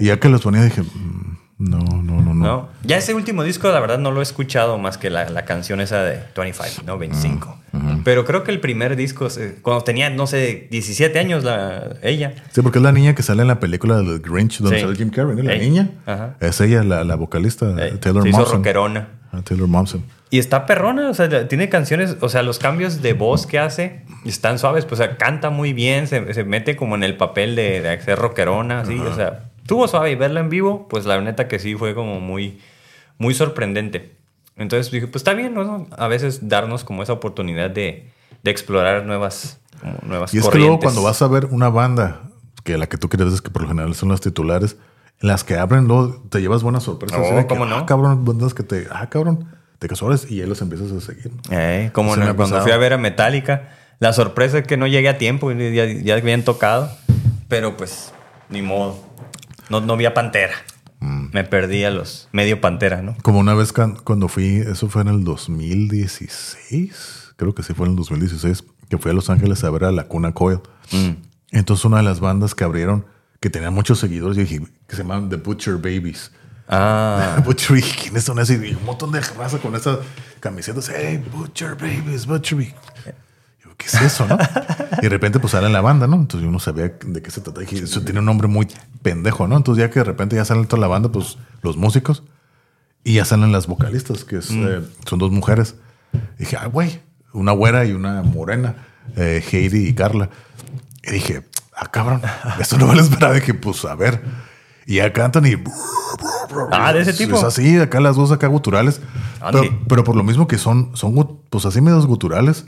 Y ya que los ponía, dije, mm, no, no, no, no. ¿No? Ya ese último disco, la verdad, no lo he escuchado más que la, la canción esa de 25, ¿no? 25. Pero creo que el primer disco, eh, cuando tenía, no sé, 17 años, la, ella. Sí, porque es la niña que sale en la película de The Grinch, donde Sí. sale Jim Carrey, ¿no? La Ey. niña. Ajá. Es ella, la, la vocalista, eh, Taylor se hizo Momsen. rockerona. Ah, Taylor Momsen. Y está perrona, o sea, tiene canciones, o sea, los cambios de voz que hace están suaves, pues, o sea, canta muy bien, se, se mete como en el papel de, de ser rockerona, así, o sea, estuvo suave y verla en vivo, pues la neta que sí fue como muy, muy sorprendente. Entonces dije, pues está bien, ¿no? A veces darnos como esa oportunidad de, de explorar nuevas, como nuevas Y es que luego corrientes. cuando vas a ver una banda, que la que tú quieres es que por lo general son las titulares, en las que abren, luego te llevas buenas sorpresas. Oh, de que, ¿cómo no? Ah, cabrón, bandas que te, ah, cabrón, te casuales y ahí los empiezas a seguir. Eh, como ha cuando pasado. fui a ver a Metallica, la sorpresa es que no llegué a tiempo, ya, ya habían tocado, pero pues ni modo. No, no vi a Pantera. Mm. Me perdí a los medio Pantera, ¿no? Como una vez cuando fui, eso fue en el 2016, creo que sí fue en el 2016, que fui a Los Ángeles a ver a la Cuna Coil. Mm. Entonces una de las bandas que abrieron, que tenían muchos seguidores, yo dije, que se llamaban The Butcher Babies. Ah, Butcher, ¿quiénes son esos? Y un montón de raza con esas camisetas. Hey, Butcher Babies, Butcher. Yo, ¿qué es eso, no? y de repente, pues sale en la banda, ¿no? Entonces yo no sabía de qué se trata. Dije, eso tiene un nombre muy pendejo, ¿no? Entonces ya que de repente ya salen toda la banda, pues los músicos. Y ya salen las vocalistas, que es, eh, son dos mujeres. Y dije, ah, güey, una güera y una morena, eh, Heidi y Carla. Y dije, ah, cabrón, esto no me lo esperaba. Dije, pues a ver. Y ya cantan y. Ah, de ese Es- tipo. Es así, acá las dos acá guturales. Pero, pero por lo mismo que son, son pues así medios guturales,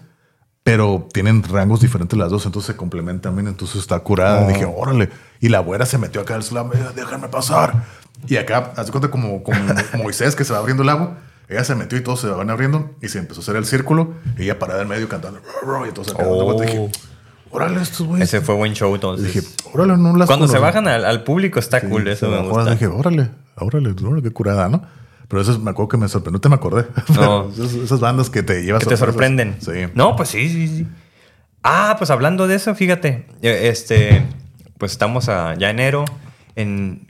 pero tienen rangos diferentes las dos, entonces se complementan bien, entonces está curada. Oh. Dije, órale. Y la güera se metió acá al slam, "Eh, déjame pasar. Y acá, hace cuenta como, como Moisés que se va abriendo el lago. Ella se metió y todos se van abriendo y se empezó a hacer el círculo. Y ella parada en medio cantando. Y entonces acá vuelta, dije, órale, estos güeyes. ese fue buen show Y entonces. dije, órale, no las Cuando se conocí". bajan al, al público está cool, Sí, eso se me gusta. Dije, órale, órale, órale, qué curada, ¿no? Pero eso es- me acuerdo que me sorprendió, no te me acordé. No. esas, bandas que te llevas que te sorprenden. Sí. No, pues sí, sí, sí. Ah, pues hablando de eso, fíjate, eh, este, pues estamos a ya enero, en,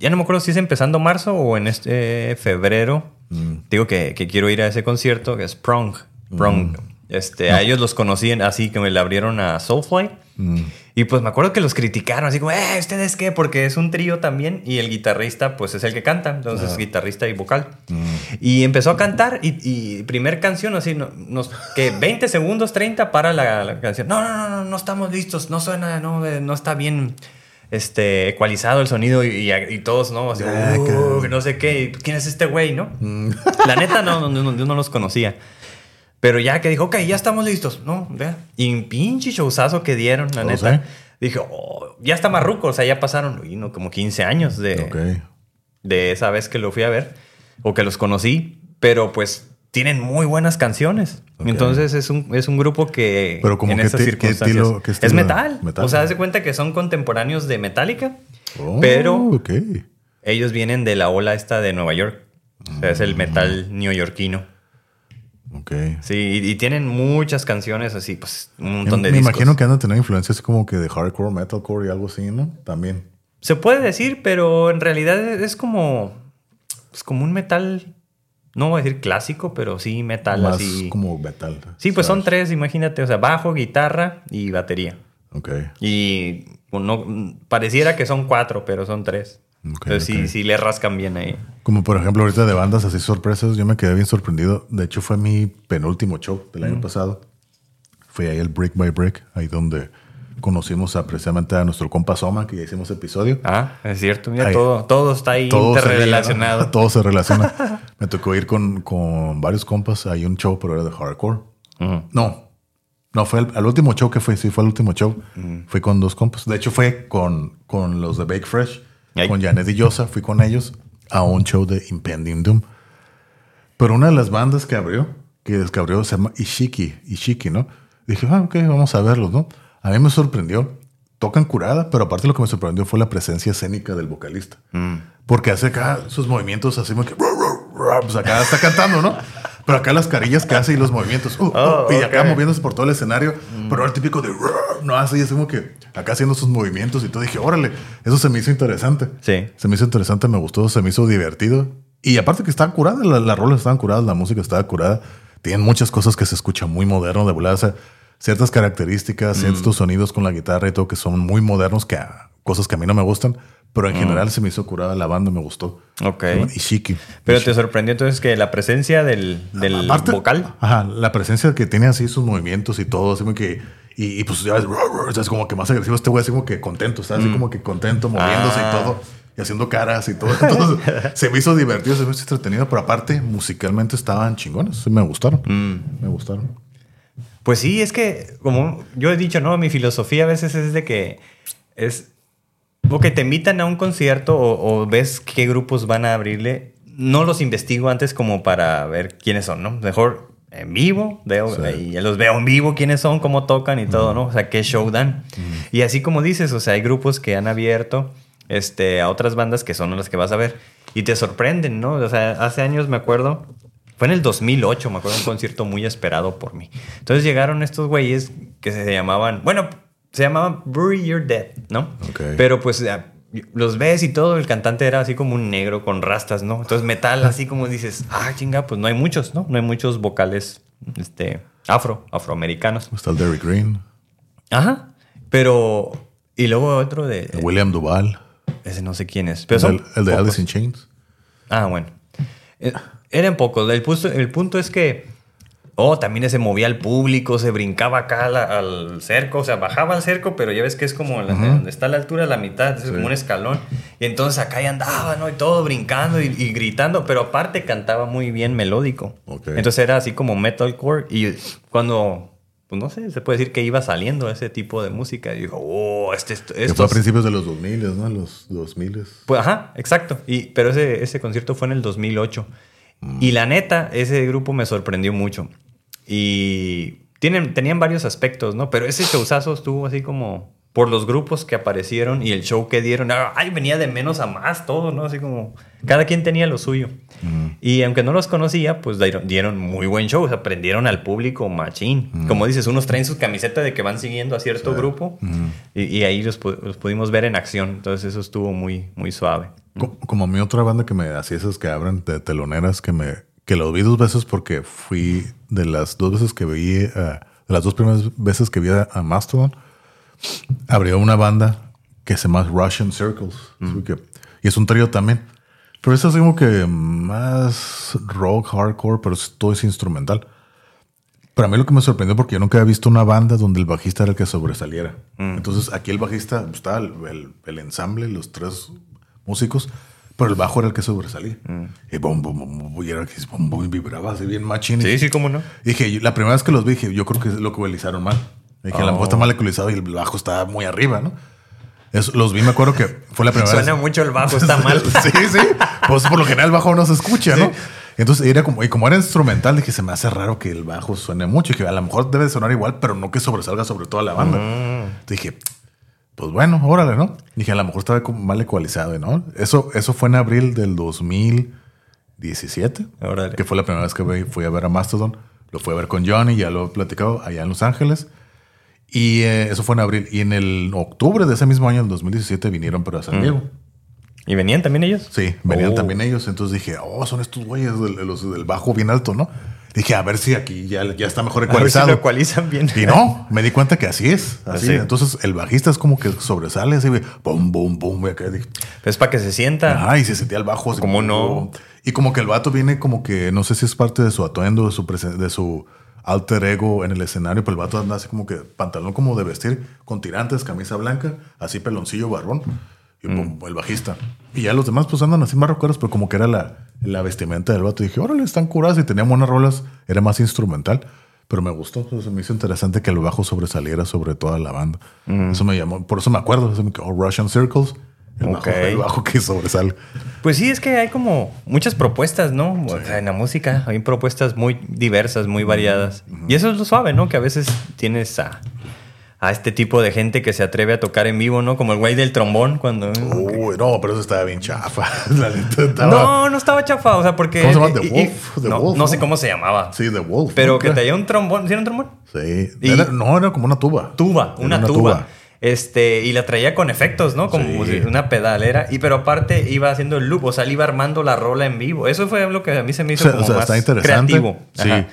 ya no me acuerdo si es empezando marzo o en este febrero. Mm. Digo que, que quiero ir a ese concierto que es Prong, Prong. Mm. Este, a ellos los conocí así que me le abrieron a Soulfly. Mm. Y pues me acuerdo que los criticaron, así como, eh, ¿ustedes qué? Porque es un trío también y el guitarrista pues es el que canta, entonces guitarrista y vocal. Y empezó a cantar y, y primer canción, así, no- nos, que 20 segundos, 30 para la, la canción. No, no, no, no, no estamos listos, no suena, no, eh, no está bien este, ecualizado el sonido y, y- y todos, ¿no? Así, Ah, "Uh, no sé qué, ¿quién es este güey, no? La neta, no, no, no, yo no los conocía. Pero ya que dijo, ok, ya estamos listos, ¿no? Vea. Y un pinche showzazo que dieron, la neta. ¿sí? Dije, oh, ya está marruco, o sea, ya pasaron uy, no, como 15 años de, de esa vez que lo fui a ver o que los conocí, pero pues tienen muy buenas canciones. Entonces es un, es un grupo que Pero como en ti- qué circunstancias estilo- qué es estilo? metal. Metal. O sea, haz de cuenta que son contemporáneos de Metallica, Oh, pero ellos vienen de la ola esta de Nueva York. O sea, es el metal neoyorquino. Ok. Sí, y, y tienen muchas canciones así, pues un Me, montón de me discos. imagino que han de tener influencias como que de hardcore, metalcore y algo así, ¿no? También. Se puede decir, pero en realidad es como. Es como un metal no voy a decir clásico, pero sí metal Más así. como metal. Sí, pues son tres, imagínate, o sea, bajo, guitarra y batería. Ok. Y pues, no, pareciera que son cuatro, pero son tres. Ok, Entonces sí, ok. sí le rascan bien ahí. Como por ejemplo ahorita de bandas así sorpresas, yo me quedé bien sorprendido. De hecho fue mi penúltimo show del año pasado. Fue ahí el Brick by Brick, ahí donde conocimos a, precisamente a nuestro compa Soma, que ya hicimos episodio. Ah, es cierto, mira, Ahí. todo, todo está ahí Todo se interrelacionado. relaciona, Todo se relaciona. me tocó ir con, con varios compas. Hay un show, pero era de hardcore. No, no, fue el, al último show que fue, sí, fue el último show. Fui con dos compas. De hecho, fue con, con los de Bake Fresh, Ay. con Janet y Yosa. Fui con ellos a un show de Impending Doom. Pero una de las bandas que abrió, que, que abrió, se llama Ishiki, Ishiki, ¿no? Dije, ah, ok, vamos a verlos, ¿no? A mí me sorprendió. Tocan curada, pero aparte lo que me sorprendió fue la presencia escénica del vocalista. Porque hace acá sus movimientos así como que... Pues acá está cantando, ¿no? Pero acá las carillas que hace y los movimientos. uh, uh, Oh, y acá moviéndose por todo el escenario. Pero el típico de... No hace y es como que acá haciendo sus movimientos y todo. Dije, órale, eso se me hizo interesante. Sí. Se me hizo interesante, me gustó, se me hizo divertido. Y aparte que estaban curadas, la- las rolas estaban curadas, la música estaba curada. Tienen muchas cosas que se escuchan muy moderno de volada. o sea, ciertas características, Mm. ciertos sonidos con la guitarra y todo que son muy modernos, que cosas que a mí no me gustan. Pero Mm. en general se me hizo curada la banda, me gustó. Ok. Ishiki. Pero te sorprendió entonces que la presencia del, del Aparte- vocal. Ajá, la presencia que tiene así sus movimientos y todo, así como que. Y, y pues ya ves, es como que más agresivo este güey, así como que contento, está así como que contento, moviéndose Mm. Ah. y todo, y haciendo caras y todo. Entonces, se me hizo divertido, se me hizo entretenido, pero aparte, musicalmente estaban chingones, me gustaron. Mm. Me gustaron. Pues sí, es que, como yo he dicho, ¿no? Mi filosofía a veces es de que es. O que te invitan a un concierto o, o ves qué grupos van a abrirle. No los investigo antes como para ver quiénes son, ¿no? Mejor en vivo, veo, Sí. y los veo en vivo quiénes son, cómo tocan y todo, ¿no? O sea, qué show dan. Y así como dices, o sea, hay grupos que han abierto este, a otras bandas que son las que vas a ver y te sorprenden, ¿no? O sea, hace años me acuerdo, fue en el 2008, me acuerdo, un concierto muy esperado por mí. Entonces llegaron estos güeyes que se llamaban, bueno, se llamaban Bury Your Dead, ¿no? Ok. Pero pues los ves y todo, el cantante era así como un negro con rastas, ¿no? Entonces metal, así como dices, ah, chinga, pues no hay muchos, ¿no? No hay muchos vocales este, afro, afroamericanos. Está el Derrick Green, Ajá. Pero, y luego otro de, William Duval, ese no sé quién es. Pero el, de. Alice in Chains. Ah, bueno. Eh, Eran pocos. El punto, el punto es que. Oh, también se movía al público, se brincaba acá a la- al cerco, o sea, bajaba al cerco, pero ya ves que es como la- donde está a la altura la mitad, es como un escalón. Y entonces acá ya andaba, ¿no? Y todo brincando y, y gritando, pero aparte cantaba muy bien melódico. Ok. Entonces era así como metalcore. Y cuando, pues no sé, se puede decir que iba saliendo ese tipo de música. Y digo, oh, este, esto, Que fue a principios de los 2000, ¿no? Los 2000. pues ajá, exacto. Y, pero ese, ese concierto fue en el 2008. Y la neta, ese grupo me sorprendió mucho. Y tienen, tenían varios aspectos, ¿no? Pero ese showzazo estuvo así como por los grupos que aparecieron y el show que dieron. ah, Ay, venía de menos a más todo, ¿no? Así como cada quien tenía lo suyo. Y aunque no los conocía, pues dieron, muy buen show. O sea, aprendieron al público machín. Como dices, unos traen su camiseta de que van siguiendo a cierto grupo y, y ahí los, los pudimos ver en acción. Entonces eso estuvo muy, muy suave. Co- Como a mí otra banda que me hacía esas que abren de teloneras que me que lo vi dos veces porque fui de las dos veces que vi eh, de las dos primeras veces que vi a, a Mastodon abrió una banda que se llama Russian Circles. Así que- y es un trío también. Pero eso es como que más rock hardcore pero todo es instrumental. Pero a mí lo que me sorprendió porque yo nunca había visto una banda donde el bajista era el que sobresaliera. Entonces aquí el bajista pues, estaba el, el- el ensamble, los tres músicos, pero el bajo era el que sobresalía. Y bom, bom, bom, bom, y era que y vibraba así bien machín. Y Sí, sí, cómo no. Dije, la primera vez que los vi, dije, yo creo que lo ecualizaron mal. Dije, a lo mejor está mal ecualizado y el bajo está muy arriba, ¿no? Eso, los vi, me acuerdo que fue la primera Suena vez. mucho el bajo, está mal. sí, sí. Pues por lo general el bajo no se escucha, ¿no? Entonces era como, y como era instrumental, dije, se me hace raro que el bajo suene mucho. Y que a lo mejor debe de sonar igual, pero no que sobresalga sobre toda la banda. Dije, pues bueno, órale, ¿no? Dije, a lo mejor estaba mal ecualizado, ¿no? Eso, eso fue en abril del 2017, Órale. que fue la primera vez que fui a ver a Mastodon. Lo fui a ver con Johnny, ya lo he platicado allá en Los Ángeles. Y eh, eso fue en abril. Y en el octubre de ese mismo año, el 2017, vinieron pero a San Diego. ¿Y venían también ellos? Sí, venían Oh. también ellos. Entonces dije, oh, son estos güeyes, del- los del bajo bien alto, ¿no? Dije, a ver si aquí ya, ya está mejor A ver si ecualizado. lo ecualizan bien. Y no, me di cuenta que así es. Así. Sí. Entonces el bajista es como que sobresale así, pum, pum, pum. Es para que se sienta. Ay, se sentía el bajo. así ¿Cómo como- no? Y como que el vato viene como que, no sé si es parte de su atuendo, de su, de su alter ego en el escenario, pero el vato anda así como que pantalón como de vestir, con tirantes, camisa blanca, así peloncillo, barbón, y Mm. pum, el bajista. Y ya los demás pues andan así más rockeros, pero como que era la, la vestimenta del vato. Y dije, órale, están curadas y tenían buenas rolas, era más instrumental. Pero me gustó, o sea, me hizo interesante que el bajo sobresaliera sobre toda la banda. Mm. Eso me llamó, por eso me acuerdo, eso me quedó Russian Circles, el, bajo, Ok. el bajo que sobresale. Pues sí, es que hay como muchas propuestas, ¿no? O sea, en la música hay propuestas muy diversas, muy variadas. Y eso es lo suave, ¿no? Que a veces tienes a, a este tipo de gente que se atreve a tocar en vivo, ¿no? Como el güey del trombón cuando... Uy, no, pero eso estaba bien chafa. La neta estaba- No, no estaba chafa, o sea, porque... ¿Cómo se llama? The y- y- Wolf, The no, Wolf, no ¿no? sé cómo se llamaba. Sí, The Wolf. Pero que traía un trombón, ¿sí era un trombón? Sí. Y- Era- no, era como una tuba. Tuba, una, tuba. Este, y la traía con efectos, ¿no? Como Sí. una pedalera. Y pero aparte iba haciendo el loop, o sea, le iba armando la rola en vivo. Eso fue lo que a mí se me hizo O sea, como o sea, más está interesante. creativo. Sí.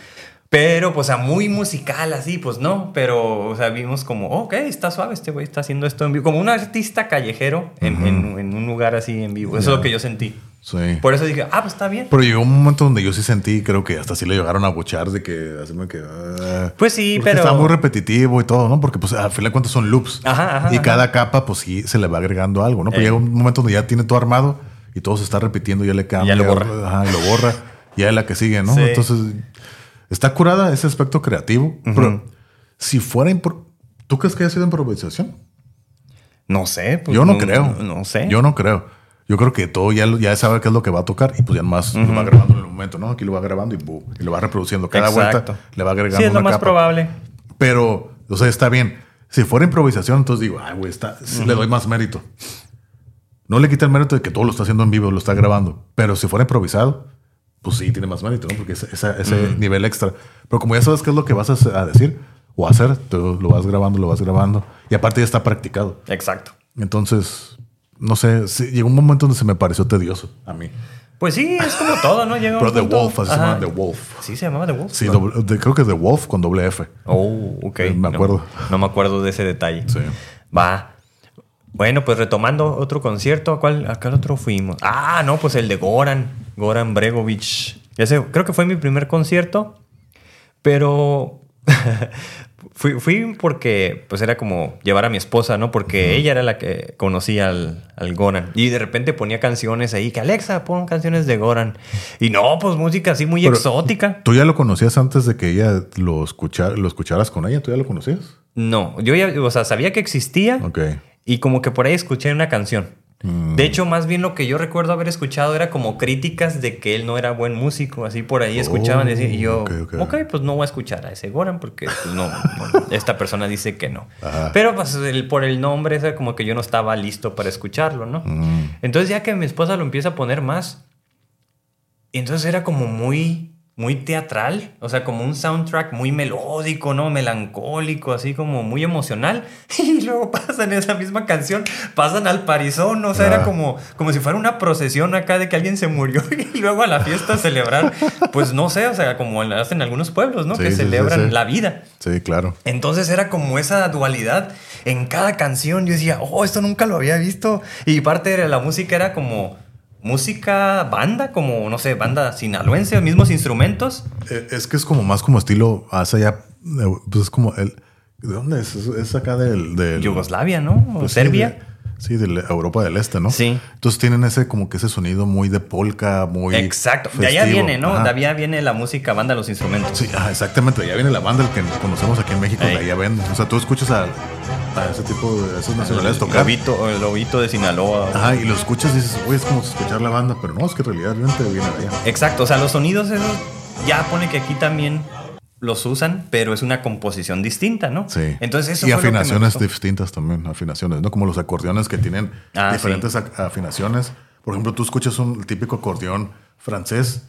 Pero, pues, a muy musical, así, pues no. Pero, o sea, vimos como, ok, está suave, este güey está haciendo esto en vivo. Como un artista callejero en, en- en un lugar así en vivo. Eso es lo que yo sentí. Sí. Por eso dije, ah, pues está bien. Pero llegó un momento donde yo sí sentí, creo que hasta sí le llegaron a buchar de que hacerme que. ah, Pues sí, pero. Está muy repetitivo y todo, ¿no? Porque, pues, al final de cuentas son loops. Ajá, ajá, y ajá. cada capa, pues sí, se le va agregando algo, ¿no? Pero Eh. llega un momento donde ya tiene todo armado y todo se está repitiendo, ya le cambia. lo borra. Ajá, y lo borra. Y ya es la que sigue, ¿no? Sí. Entonces, está curada ese aspecto creativo. Pero si fuera. ¿Tú crees que haya sido improvisación? No sé. pues, Yo no, creo. No, sé. Yo no creo. Yo creo que todo ya, ya sabe qué es lo que va a tocar y pues ya más lo va grabando en el momento, ¿no? Aquí lo va grabando y, lo va reproduciendo. Cada Exacto. vuelta le va agregando Sí, es lo una más capa. probable. Pero, o sea, está bien. Si fuera improvisación, entonces digo, ay, güey, está, le doy más mérito. No le quita el mérito de que todo lo está haciendo en vivo, lo está grabando. Pero si fuera improvisado, pues sí, tiene más mérito, ¿no? Porque ese, esa- ese nivel extra. Pero como ya sabes qué es lo que vas a, decir o hacer, tú lo vas grabando, lo vas grabando. Y aparte ya está practicado. Exacto. Entonces, no sé, sí, llegó un momento donde se me pareció tedioso a mí. Pues sí, es como todo, ¿no? Llega Pero The Wolf, así se Ajá. llama The Wolf. Sí, se llamaba The Wolf. Sí, ¿no? doble- de- creo que The Wolf con doble F. Oh, ok. Eh, me No- acuerdo. No, me acuerdo de ese detalle. Sí. Va. Bueno, pues retomando otro concierto, ¿a cuál, a cuál otro fuimos? Ah, no, pues el de Goran, Goran Bregovic. Ese creo que fue mi primer concierto, pero fui, fui porque pues era como llevar a mi esposa, ¿no? Porque ella era la que conocía al, al Goran. Y de repente ponía canciones ahí, que Alexa, pon canciones de Goran. Y no, pues música así muy Pero- exótica. ¿Tú ya lo conocías antes de que ella lo, escuchara, lo escucharas con ella? ¿Tú ya lo conocías? No, yo ya, o sea, sabía que existía. Ok. Y como que por ahí escuché una canción. Mm. De hecho, más bien lo que yo recuerdo haber escuchado era como críticas de que él no era buen músico. Así por ahí escuchaban Oh, decir, y yo, ok, ok, ok. pues no voy a escuchar a ese Goran porque pues, no, no, esta persona dice que no. Ajá. Pero pues el- por el nombre, era como que yo no estaba listo para escucharlo, ¿no? Mm. Entonces ya que mi esposa lo empieza a poner más, entonces era como muy, muy teatral, o sea, como un soundtrack muy melódico, ¿no? Melancólico, así como muy emocional. Y luego pasan esa misma canción, pasan al parizón, o sea, Ah. era como, como si fuera una procesión acá de que alguien se murió y luego a la fiesta celebrar, pues no sé, o sea, como hacen algunos pueblos, ¿no? Sí, que sí, celebran sí. la vida. Sí, claro. Entonces era como esa dualidad en cada canción. Yo decía, oh, esto nunca lo había visto. Y parte de la música era como música banda, como, no sé, banda sinaloense, mismos instrumentos. Eh, Es que es como más como estilo hace ya, eh, pues es como el, ¿de dónde es? Es, acá del, del Yugoslavia, ¿no? O pues sí, Serbia. de- Sí, de, Europa del Este, ¿no? Sí. Entonces tienen ese como que ese sonido muy de polka, muy Exacto. De allá viene, ¿no? Ajá. De allá viene la música banda, los instrumentos. Sí, ajá, exactamente. De allá viene la banda el que conocemos aquí en México, Ey. de allá ven. O sea, tú escuchas a, a ese tipo de esos nacionalidades tocar. lobito, el lobito de Sinaloa. Ajá, y lo escuchas y dices, güey, es como escuchar la banda, pero no, es que en realidad realmente viene allá. Exacto. O sea, los sonidos esos ya pone que aquí también los usan, pero es una composición distinta, ¿no? Sí. Entonces eso y afinaciones distintas también, afinaciones, ¿no? Como los acordeones que tienen Ah, diferentes ac- afinaciones. Por ejemplo, tú escuchas un típico acordeón francés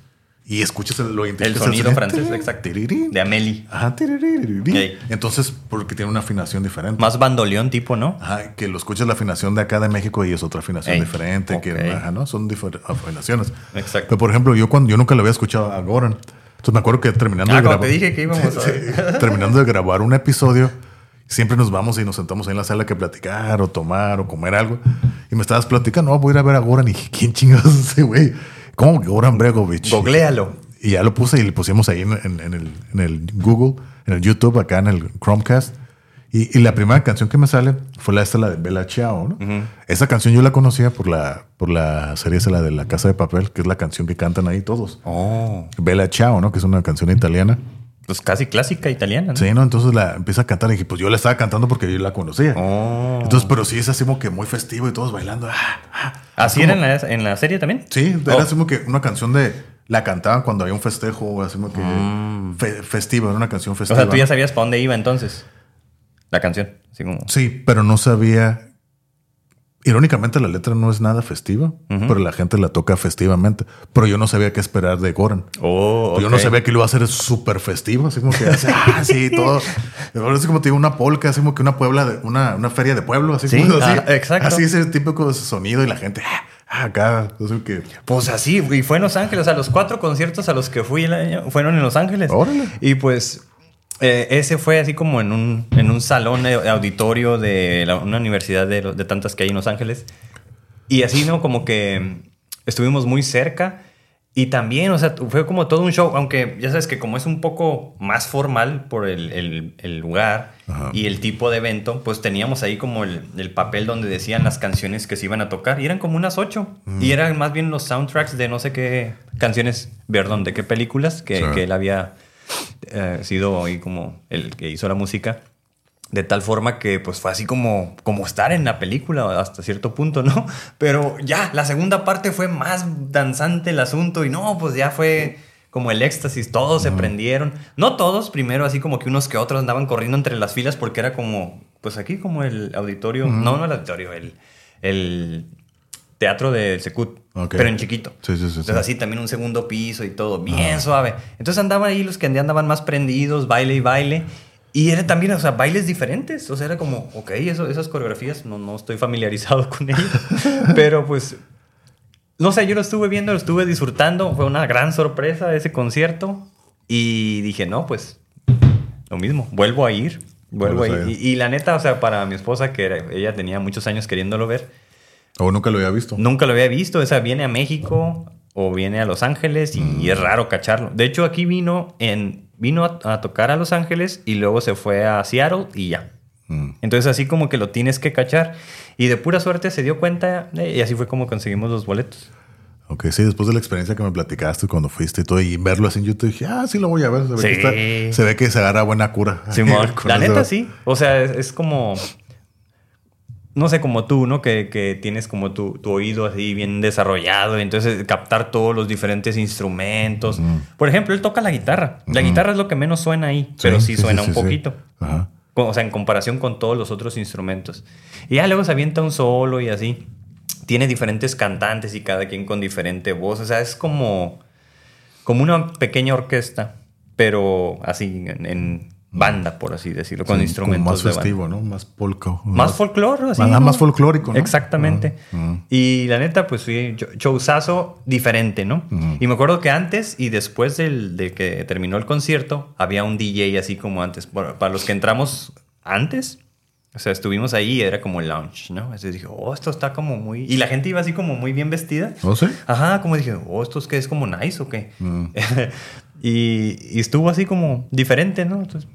y escuchas el, lo El sonido francés, exacto. De Amelie. Ajá. Entonces, porque tiene una afinación diferente. Más bandoleón tipo, ¿no? Ajá, que lo escuchas la afinación de acá de México y es otra afinación Ey, diferente. Que, ok. ajá, ¿no? Son diferentes afinaciones. Exacto. Pero, por ejemplo, yo cuando yo nunca lo había escuchado a Goran. Entonces me acuerdo que terminando Ah, de grabar. te dije que íbamos a terminando de grabar un episodio, siempre nos vamos y nos sentamos ahí en la sala que platicar o tomar o comer algo. Y me estabas platicando, no, voy a ir a ver a Goran. Y dije, ¿quién chingados es ese güey? ¿Cómo que Goran Bregovich? Googlealo. Y ya lo puse y le pusimos ahí en, en- en el, en el Google, en el YouTube, acá en el Chromecast. Y, y la primera canción que me sale fue la esta, la de Bella Ciao, ¿no? Esa canción yo la conocía por la, por la serie esa, la de La Casa de Papel, que es la canción que cantan ahí todos. Oh. Bella Ciao, ¿no? Que es una canción italiana. Pues casi clásica italiana, ¿no? Sí, ¿no? Entonces la empieza a cantar y dije, pues yo la estaba cantando porque yo la conocía. Oh. Entonces, pero sí es así como que muy festivo y todos bailando. Ah, ah. ¿Así Como- era en la, en la serie también? Sí, Oh. era así como que una canción de... La cantaban cuando había un festejo, así como que... fe- festiva, era una canción Mm. O festiva. sea, tú ya sabías para dónde iba entonces. La canción. Así como. Sí, pero no sabía... Irónicamente la letra no es nada festiva, pero la gente la toca festivamente. Pero yo no sabía qué esperar de Goran. Oh, Yo no sabía que lo iba a hacer súper festivo, así como que hace, ah, sí, todo. Es como te digo, una polka, así como que una puebla, de, una, una feria de pueblo, así Sí, como así. ah, exacto. Así ese típico sonido y la gente, ah, ah, acá, así que. Pues así, y fue en Los Ángeles. O sea, los cuatro conciertos a los que fui el año fueron en Los Ángeles. Órale. Y pues eh, ese fue así como en un, en un salón de auditorio de la- una universidad de, tantas que hay en Los Ángeles. Y así, ¿no? Como que estuvimos muy cerca. Y también, o sea, fue como todo un show, aunque ya sabes que como es un poco más formal por el, el- el lugar Ajá. y el tipo de evento, pues teníamos ahí como el, el papel donde decían las canciones que se iban a tocar y eran como unas ocho. Y eran más bien los soundtracks de no sé qué canciones, perdón, de qué películas que, Sí. que él había eh, sido ahí como el que hizo la música. De tal forma que pues fue así como, como estar en la película hasta cierto punto, ¿no? Pero ya, la segunda parte fue más danzante el asunto y no, pues ya fue como el éxtasis, todos se prendieron. No todos, primero así como que unos que otros andaban corriendo entre las filas porque era como, pues aquí como el auditorio, no, no el auditorio, el, el teatro del Secut, Ok. pero en chiquito. Sí, sí, sí, Entonces sí. así también un segundo piso y todo, bien suave. Entonces andaban ahí los que andaban más prendidos, baile y baile. Y eran también, o sea, bailes diferentes. O sea, era como, ok, eso, esas coreografías no, no estoy familiarizado con ellas. Pero pues, no sé, yo lo estuve viendo, lo estuve disfrutando. Fue una gran sorpresa ese concierto. Y dije, no, pues, lo mismo, vuelvo a ir. Vuelvo a Vuelves a ir. ir. Y, y la neta, o sea, para mi esposa, que era- ella tenía muchos años queriéndolo ver, O nunca lo había visto. Nunca lo había visto. O sea, viene a México o viene a Los Ángeles y, Mm. es raro cacharlo. De hecho, aquí vino en vino a, a tocar a Los Ángeles y luego se fue a Seattle y ya. Mm. Entonces así como que lo tienes que cachar. Y de pura suerte se dio cuenta eh, y así fue como conseguimos los boletos. Ok, sí, después de la experiencia que me platicaste cuando fuiste y todo, y verlo así en YouTube, dije, ah, sí lo voy a ver. Se ve, Sí. que, está- se ve que se agarra buena cura. Simón, la neta sí. O sea, es, es como... No sé, como tú, ¿no? Que, que tienes como tu, tu oído así bien desarrollado. y entonces captar todos los diferentes instrumentos. Por ejemplo, él toca la guitarra. La guitarra es lo que menos suena ahí, pero sí, suena un poquito. Ajá. O sea, en comparación con todos los otros instrumentos. Y ya luego se avienta un solo y así. Tiene diferentes cantantes y cada quien con diferente voz. O sea, es como, como una pequeña orquesta, pero así en, en banda, por así decirlo, con Sí, instrumentos como más de banda. festivo, ¿no? Más polka. Más folclore, así. Más, ¿no? más folclórico, ¿no? Exactamente. Ujú, ujú. Y la neta, pues sí, show- showzazo diferente, ¿no? Y me acuerdo que antes y después del, de que terminó el concierto, había un DJ así como antes. Para, para los que entramos antes, o sea, estuvimos ahí y era como el lounge, ¿no? Entonces dije, oh, esto está como muy... Y la gente iba así como muy bien vestida. ¿Oh, sí? Ajá, como dije, oh, ¿esto es que es como nice o qué? Mm. y, y estuvo así como diferente, ¿no? Entonces,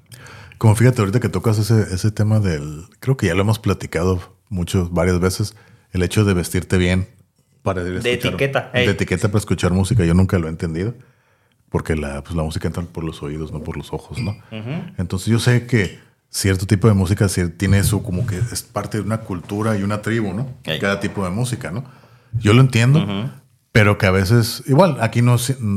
Como fíjate, ahorita que tocas ese, ese tema del. Creo que ya lo hemos platicado mucho, varias veces. El hecho de vestirte bien para ir a De escuchar- etiqueta, De ey. etiqueta para escuchar música. Yo nunca lo he entendido. Porque la, pues, la música entra por los oídos, no por los ojos, ¿no? Entonces yo sé que cierto tipo de música tiene eso como que es parte de una cultura y una tribu, ¿no? Ey. Cada tipo de música, ¿no? Yo lo entiendo, pero que a veces, igual, aquí no,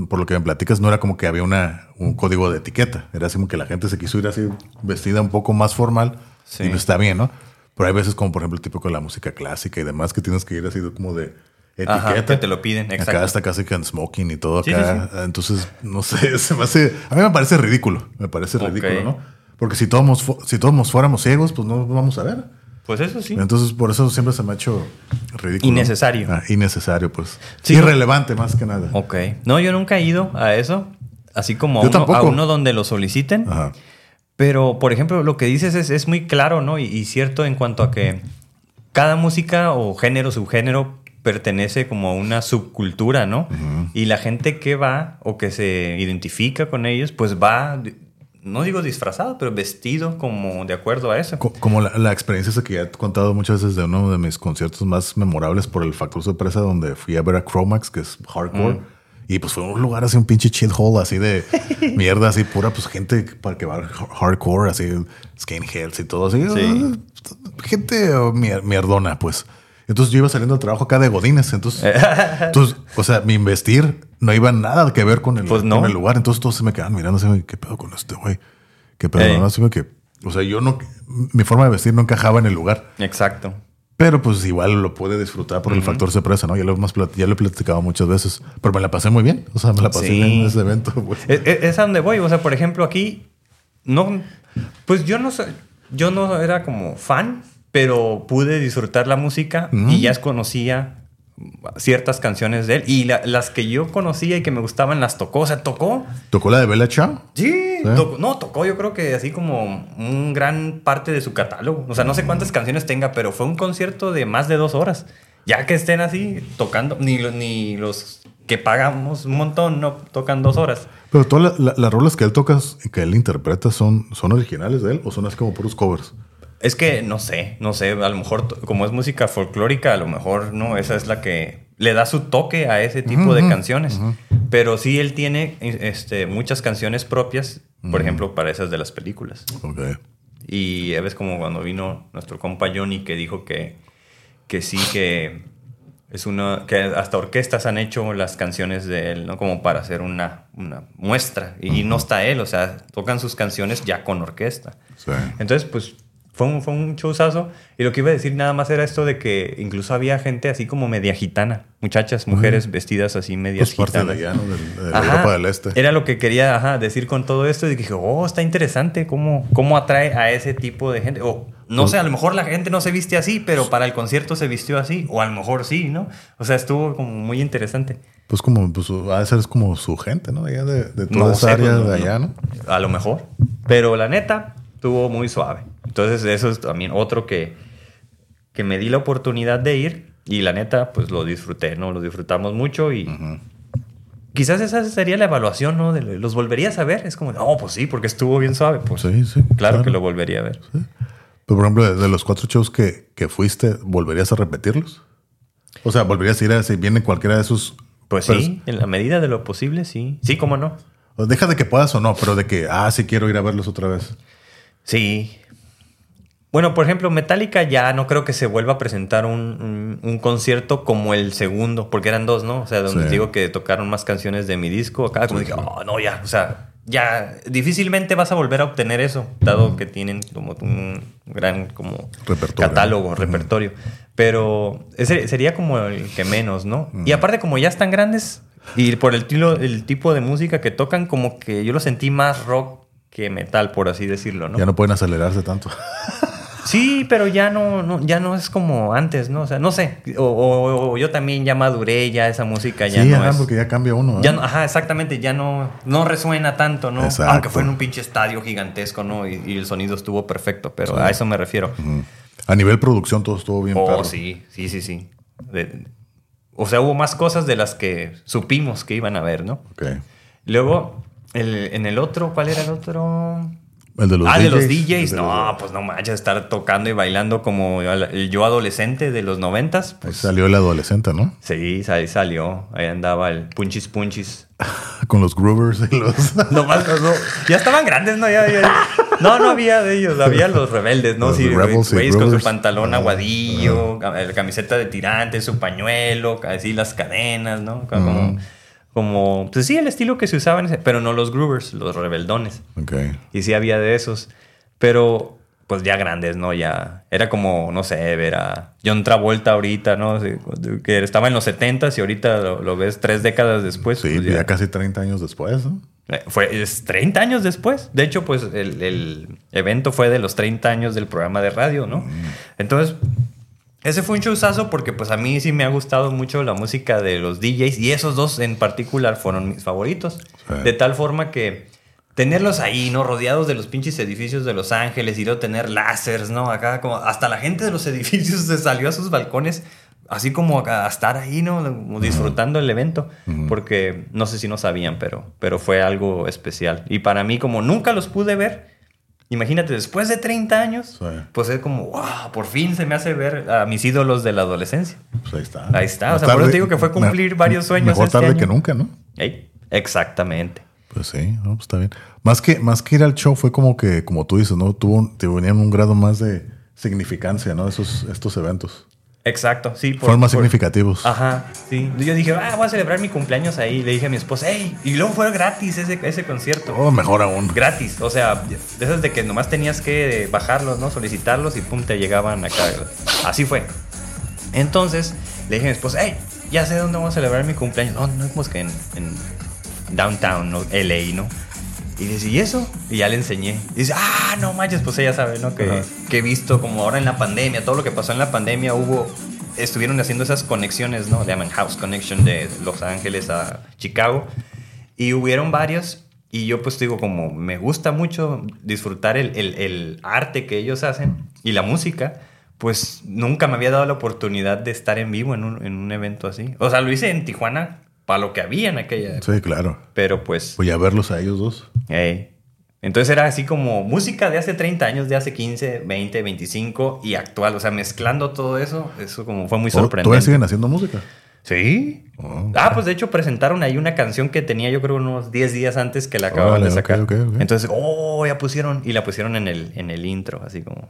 por lo que me platicas, no era como que había una, un código de etiqueta. Era así como que la gente se quiso ir así vestida un poco más formal Sí. y no está bien, ¿no? Pero hay veces como por ejemplo el tipo con la música clásica y demás que tienes que ir así como de etiqueta. Ajá, que te lo piden, exacto. Acá está casi que en smoking y todo Sí, acá. Entonces, no sé, se me hace. A mí me parece ridículo. Me parece ridículo, ¿no? Porque si todos, si todos fuéramos ciegos, pues no vamos a ver. Pues eso sí. Entonces, por eso siempre se me ha hecho ridículo. Innecesario. Ah, innecesario, pues. Sí. Irrelevante más que nada. Ok. No, yo nunca he ido a eso. Así como a uno, a uno donde lo soliciten. Ajá. Pero, por ejemplo, lo que dices es, es muy claro, ¿no? Y, y cierto en cuanto a que cada música o género, subgénero, pertenece como a una subcultura, ¿no? Y la gente que va o que se identifica con ellos, pues va, no digo disfrazado, pero vestido como de acuerdo a eso. Co- Como la, la experiencia esa que ya he contado muchas veces de uno de mis conciertos más memorables por el factor sorpresa, donde fui a ver a Chromax, que es hardcore. Y pues fue un lugar así, un pinche chill hole, así de mierda, así pura, pues gente para que va hardcore, así skinheads y todo así. Sí. Gente oh, mier- mierdona, pues. Entonces yo iba saliendo del trabajo acá de Godines. Entonces, entonces, o sea, mi investir no iba nada que ver con el, Pues no. con el lugar. Entonces todos se me quedaban mirando así, ¿qué pedo con este güey? ¿Qué pedo? Ey. ¿no? Así que, o sea, yo no, mi forma de vestir no encajaba en el lugar. Exacto. Pero pues igual lo pude disfrutar por el factor sorpresa, ¿no? Ya lo, hemos ya lo he platicado muchas veces. Pero me la pasé muy bien. O sea, me la pasé Sí. bien en ese evento. pues. Es, a donde voy. O sea, por ejemplo, aquí no. Pues yo no. Yo no era como fan, pero pude disfrutar la música y ya conocía ciertas canciones de él. Y la- las que yo conocía y que me gustaban las tocó. O sea, tocó. ¿Tocó la de Bella Ciao? Sí, Sí. tocó- no, tocó yo creo que así como un gran parte de su catálogo. O sea, no sé cuántas canciones tenga, pero fue un concierto de más de dos horas. Ya que estén así tocando, ni, ni los que pagamos un montón no tocan dos horas. Pero todas la- la- las rolas que él toca, que él interpreta, son, son originales de él o son así como puros covers. Es que no sé, no sé, a lo mejor como es música folclórica, a lo mejor no, esa es la que le da su toque a ese tipo de canciones. Pero sí él tiene este, muchas canciones propias, por ejemplo, para esas de las películas. Ok. Y ves como cuando vino nuestro compa Johnny que dijo que, que sí, que es una, que hasta orquestas han hecho las canciones de él, ¿no? Como para hacer una, una muestra. Y, y no está él, o sea, tocan sus canciones ya con orquesta. Sí. Entonces, pues fue un, fue un showzazo. Y lo que iba a decir nada más era esto de que incluso había gente así como media gitana. Muchachas, mujeres vestidas así medias Pues parte de allá, ¿no? De, Ajá. Europa del Este. Era lo que quería ajá, decir con todo esto. Y dije, oh, está interesante cómo, cómo atrae a ese tipo de gente. O no Pues sé, a lo mejor la gente no se viste así, pero para el concierto se vistió así. O a lo mejor sí, ¿no? O sea, estuvo como muy interesante. Pues como, pues a veces es como su gente, ¿no? Allá de, de toda No esa sé, área pues, no, de allá, ¿no? A lo mejor. Pero la neta, estuvo muy suave. Entonces, eso es también otro que, que me di la oportunidad de ir. Y la neta, pues lo disfruté, ¿no? Lo disfrutamos mucho y... Quizás esa sería la evaluación, ¿no? De ¿Los volverías a ver? Es como, no, pues sí, porque estuvo bien suave. Pues Sí, sí. claro, que lo volvería a ver. Pero, por ejemplo, de, los cuatro shows que, que fuiste, ¿volverías a repetirlos? O sea, ¿volverías a ir a si viene cualquiera de esos? Pues Pero- sí, en la medida de lo posible, sí. Sí, cómo no. Deja de que puedas o no, pero de que, ah, sí quiero ir a verlos otra vez. Sí. Bueno, por ejemplo, Metallica ya no creo que se vuelva a presentar un, un- un concierto como el segundo, porque eran dos, ¿no? O sea, donde Sí. digo que tocaron más canciones de mi disco. Acá como dije, oh, no, ya, o sea, ya difícilmente vas a volver a obtener eso, dado que tienen como un gran como Repertorio. catálogo, repertorio. Pero ese sería como el que menos, ¿no? Y aparte, como ya están grandes y por el, tilo- el tipo de música que tocan, como que yo lo sentí más rock que metal, por así decirlo, ¿no? Ya no pueden acelerarse tanto. Sí, pero ya no, no, ya no es como antes, ¿no? O sea, no sé. O, o- o yo también ya maduré, ya esa música ya sí, no ajá, es. porque ya cambia uno. ¿eh? Ya no- ajá, exactamente, ya no, no resuena tanto, ¿no? Exacto. Aunque fue en un pinche estadio gigantesco, ¿no? Y, y el sonido estuvo perfecto, pero a eso me refiero. A nivel producción todo estuvo bien Oh, perro. sí, sí, sí, sí. De- o sea, hubo más cosas de las que supimos que iban a ver, ¿no? Ok. Luego, el- en el otro, ¿cuál era el otro? El de los ah, DJs. de los DJs. de No, los- pues no manches, estar tocando y bailando como el yo adolescente de los noventas. Ahí Pues salió el adolescente, ¿no? sí, ahí salió. Ahí andaba el punchis punchis. Con los groovers y los... No, más, no, ya estaban grandes, ¿no? Ya, ya- no, no había de ellos. Había los rebeldes, ¿no? Los Sí, rebels y güeyes con su pantalón aguadillo, la camiseta de tirante, su pañuelo, así las cadenas, ¿no? Como, como, pues sí, el estilo que se usaba, en ese- pero no los groovers, los rebeldones. ok. Y sí había de esos. Pero pues ya grandes, ¿no? Ya era como, no sé, ver a John Travolta ahorita, ¿no? Que estaba en los 70 y ahorita lo, ves tres décadas después. Sí, pues ya. casi 30 años después, ¿no? Eh, fue es 30 años después. De hecho, pues el, evento fue de los 30 años del programa de radio, ¿no? Mm. Entonces, ese fue un showzazo porque pues a mí sí me ha gustado mucho la música de los DJs y esos dos en particular fueron mis favoritos. De tal forma que tenerlos ahí, ¿no? Rodeados de los pinches edificios de Los Ángeles y luego tener láseres, ¿no? Acá como hasta la gente de los edificios se salió a sus balcones así como a estar ahí, ¿no? Disfrutando el evento, porque no sé si no sabían, pero, pero fue algo especial. Y para mí, como nunca los pude ver, imagínate, después de 30 años, pues es como, wow, por fin se me hace ver a mis ídolos de la adolescencia. Pues ahí está. Ahí está. o sea, por eso digo que fue cumplir varios sueños. Mejor este tarde que nunca, ¿no? exactamente. Pues sí, pues está bien. Más que, más que ir al show fue como que, como tú dices, ¿no? Tuvo, te venían un grado más de significancia, ¿no? Esos, estos eventos. Exacto, sí. Por, más significativos. Ajá, sí. Yo dije, ah, voy a celebrar mi cumpleaños ahí. Le dije a mi esposa, hey, y luego fue gratis ese, ese concierto. Oh, mejor aún. Gratis, o sea, de esas de que nomás tenías que bajarlos, ¿no? Solicitarlos y pum, te llegaban acá. Así fue. Entonces, le dije a mi esposa, hey, ya sé dónde vamos a celebrar mi cumpleaños. No, no es que en downtown, ¿no? LA, ¿no? Y dice, ¿y eso? Y ya le enseñé. Y dice, ah, no manches, pues ella sabe, ¿no? Que, que, he visto como ahora en la pandemia, todo lo que pasó en la pandemia, hubo, estuvieron haciendo esas conexiones, ¿no? Le llaman House Connection de Los Ángeles a Chicago. Y hubieron varios. Y yo pues digo, como me gusta mucho disfrutar el, el, el arte que ellos hacen y la música, pues nunca me había dado la oportunidad de estar en vivo en un, en un evento así. O sea, lo hice en Tijuana para lo que había en aquella Sí, claro. Pero pues... Voy a verlos a ellos dos. Entonces era así como música de hace 30 años, de hace 15, 20, 25 y actual. O sea, mezclando todo eso, eso como fue muy sorprendente. ¿Todavía siguen haciendo música? Sí. Oh, ah, pues de hecho presentaron ahí una canción que tenía yo creo unos 10 días antes que la acababan de sacar. Entonces, oh, ya pusieron y la pusieron en el, en el intro, así como...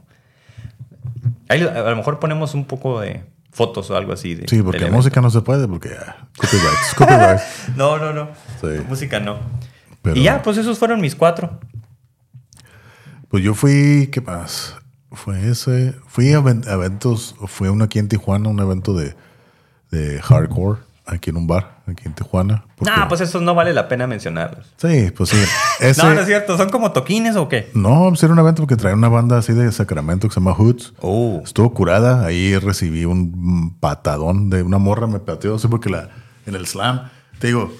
Ahí a lo mejor ponemos un poco de, fotos o algo así. De, sí, porque música no se puede, porque ah, copyrights, no, no, no. Música no. y ya, pues esos fueron mis cuatro. Pues yo fui, ¿qué más? Fue ese, fui a eventos, fue uno aquí en Tijuana, un evento de, de hardcore aquí en un bar, aquí en Tijuana. No, pues eso no vale la pena mencionarlos. Sí, pues sí. no, no es cierto. ¿Son como toquines o qué? No, pues era un evento porque traía una banda así de Sacramento que se llama Hoods. Oh. Estuvo curada. Ahí recibí un patadón de una morra, me pateó así porque la, en el slam, te digo...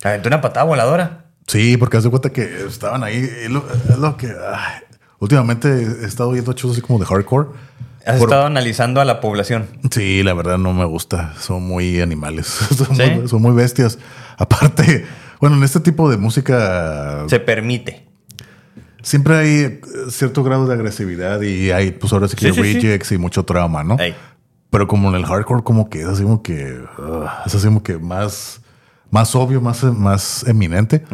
¿Te aventó una patada voladora? Sí, porque hace cuenta que estaban ahí. Es lo, que... últimamente he estado viendo shows así como de hardcore. Has estado analizando a la población. Sí, la verdad no me gusta. Son muy animales. son, muy, bestias. Aparte, bueno, en este tipo de música. Se permite. Siempre hay cierto grado de agresividad y hay, pues ahora sí que rejects y mucho trauma, ¿no? Pero como en el hardcore, como que es así como que. es así como que más, más obvio, más, más eminente.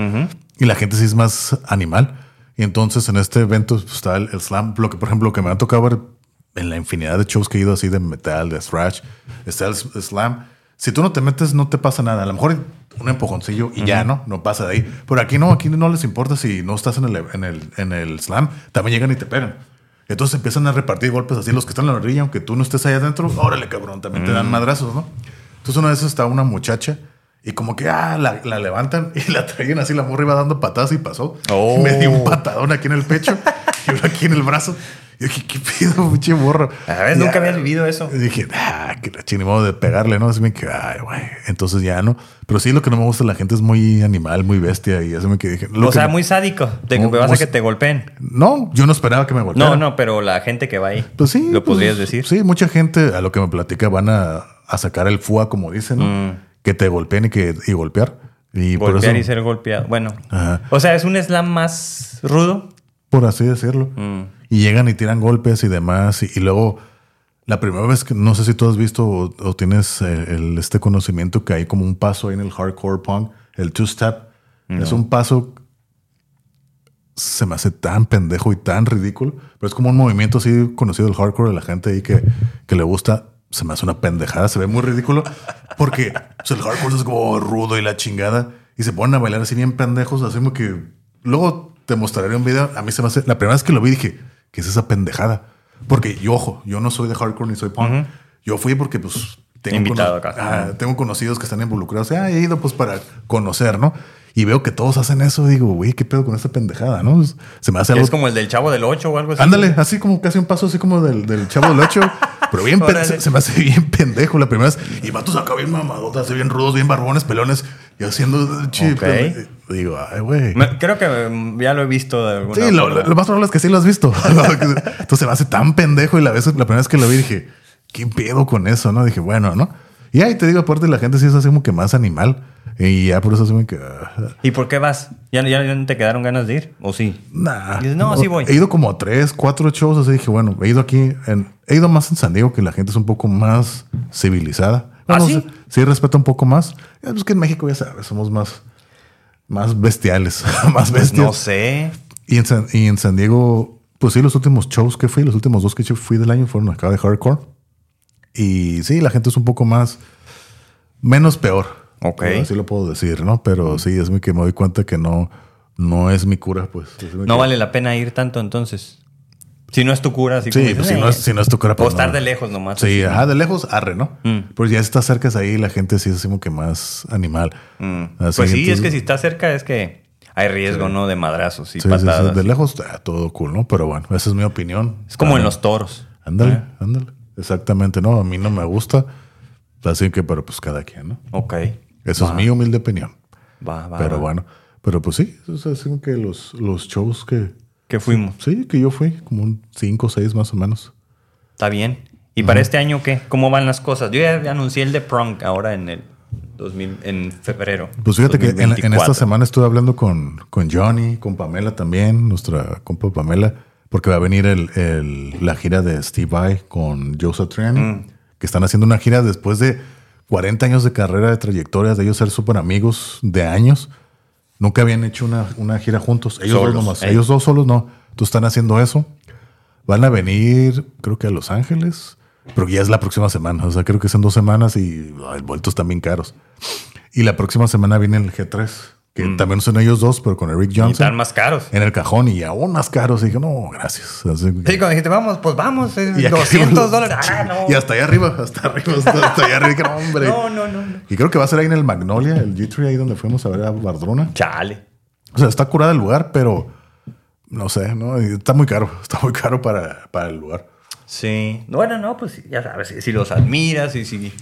Y la gente sí es más animal. Y entonces en este evento pues, está el, el, slam. Lo que, por ejemplo, lo que me ha tocado ver en la infinidad de shows que he ido así de metal, de thrash, está el slam. Si tú no te metes, no te pasa nada. A lo mejor un empujoncillo y ya, ¿no? No pasa de ahí. Pero aquí no, aquí no les importa si no estás en el, en el, en el slam. También llegan y te pegan. Entonces empiezan a repartir golpes así los que están en la orilla, aunque tú no estés ahí adentro. Órale, cabrón, también te dan madrazos, ¿no? Entonces una vez está una muchacha y como que ah, la, la, levantan y la traen así, la morra iba dando patadas y pasó. Oh. me dio un patadón aquí en el pecho aquí en el brazo. Y dije, ¿qué pido, pinche morro? A ver, nunca habías vivido eso. Y dije, ah, que la modo de pegarle, ¿no? Así me quedé, ay, güey. Entonces ya no. Pero sí, lo que no me gusta la gente es muy animal, muy bestia. Y eso me quedé. Dije, o sea, muy sádico. De que vas a que te golpeen. No, yo no esperaba que me golpearan. No, no, pero la gente que va ahí. Pues sí. Lo podrías pues, decir. Sí, mucha gente a lo que me platica van a, a sacar el FUA, como dicen, ¿no? Mm. Que te golpeen y que y golpear. Y golpear y ser golpeado. Bueno. O sea, es un slam más rudo. Por así decirlo. Mm y llegan y tiran golpes y demás. Y, luego, la primera vez que no sé si tú has visto o, tienes el, este conocimiento que hay como un paso ahí en el hardcore punk, el two-step. Es un paso, se me hace tan pendejo y tan ridículo, pero es como un movimiento así conocido del hardcore de la gente ahí que, que le gusta. Se me hace una pendejada, se ve muy ridículo porque pues, el hardcore es como rudo y la chingada y se ponen a bailar así bien pendejos, así como que luego te mostraré un video. A mí se me hace, la primera vez que lo vi dije, ¿qué es esa pendejada? Porque yo, ojo, yo no soy de hardcore ni soy punk. Yo fui porque, pues, tengo, Invitado acá. Ah, tengo conocidos que están involucrados. Ah, he ido, pues, para conocer, ¿no? Y veo que todos hacen eso. Digo, güey, ¿qué pedo con esta pendejada, no? Se me hace algo Es como el del chavo del 8 o algo así. Ándale, así como casi un paso así como del, del chavo del 8. pero bien, se, se me hace bien pendejo la primera vez. Y vatos acá bien mamadotas, bien rudos, bien barbones, pelones. Y haciendo chip. Digo, ay, güey. Me- creo que mm, ya lo he visto de alguna Sí, lo, más probable es que sí lo has visto. Entonces se me hace tan pendejo. Y la, vez, la primera vez que lo vi dije, ¿qué pedo con eso? no Dije, bueno, ¿no? Y ahí te digo, aparte, la gente sí es así como que más animal. Y ya por eso así como que. ah, ¿Y por qué vas? ¿Ya, ya no te quedaron ganas de ir? ¿O sí? Nah. Dices, no, sí voy. He ido como a tres, cuatro shows. Así dije, bueno, he ido aquí. En, he ido más en San Diego, que la gente es un poco más civilizada. ¿Ah, sí? Sí, respeta un poco más. Es pues que en México, ya sabes, somos más, más bestiales, más Pues bestias. no sé. Y en, San, y en San Diego, pues sí, los últimos shows que fui, los últimos dos que fui del año fueron acá de hardcore. Y sí, la gente es un poco más, menos peor. Ok. Así lo puedo decir, ¿no? Pero sí, es muy que me doy cuenta que no, no es mi cura, pues. No que- vale la pena ir tanto entonces. Si no es tu cura, así Sí, como pues dices, si no, es, "Eh". si no es tu cura, O pues estar no. de lejos nomás. Sí, ajá, de lejos, arre, ¿no? Mm. Pues ya si estás cerca ahí, la gente sí es como que más animal. Mm. Así, pues sí, es que si estás cerca es que hay riesgo, ¿no? De madrazos y Sí, patadas. de lejos, ah, todo cool, ¿no? Pero bueno, esa es mi opinión. Es como Ah, en los toros. Ándale, ¿Eh? ándale. Exactamente, no, a mí no me gusta. Así que, pero pues cada quien, ¿no? Ok. Eso es mi humilde opinión. Va, va. pero va. bueno, pero pues sí, es así como que los, los shows que, ¿Qué fuimos? sí, que yo fui, como un 5 o 6 más o menos. Está bien. ¿Y para este año qué? ¿Cómo van las cosas? Yo ya anuncié el de Prunk ahora en el 2000, en febrero. Pues fíjate que en, en 2024. esta semana estuve hablando con, con Johnny, con Pamela también, nuestra compa Pamela, porque va a venir el, el- la gira de Steve Vai con Joe Satriani, Mm. que están haciendo una gira después de 40 años de carrera, de trayectorias, de ellos ser súper amigos de años. Nunca habían hecho una, una gira juntos. Ellos Solos, dos nomás. ey. Ellos dos solos no. Entonces están haciendo eso. Van a venir, creo que a Los Ángeles, pero ya es la próxima semana. O sea, creo que son dos semanas y ay, vueltos también caros. Y la próxima semana viene el G3, que también son ellos dos, pero con Eric Mm. Y Johnson están más caros. en el cajón y aún más caros. Y dije, no, gracias. Así Sí, cuando dijiste, vamos, pues vamos, es y acá 200 arriba- dólares. Ah, no. Y hasta allá arriba, hasta arriba, hasta, hasta allá arriba. Dije, no, hombre. No, no, no, no. Y creo que va a ser ahí en el Magnolia, el G3, ahí donde fuimos a ver a Bardrona. Chale. O sea, está curado el lugar, pero no sé, ¿no? Está muy caro, está muy caro para, para el lugar. Sí. Bueno, no, pues ya sabes, si los admiras y si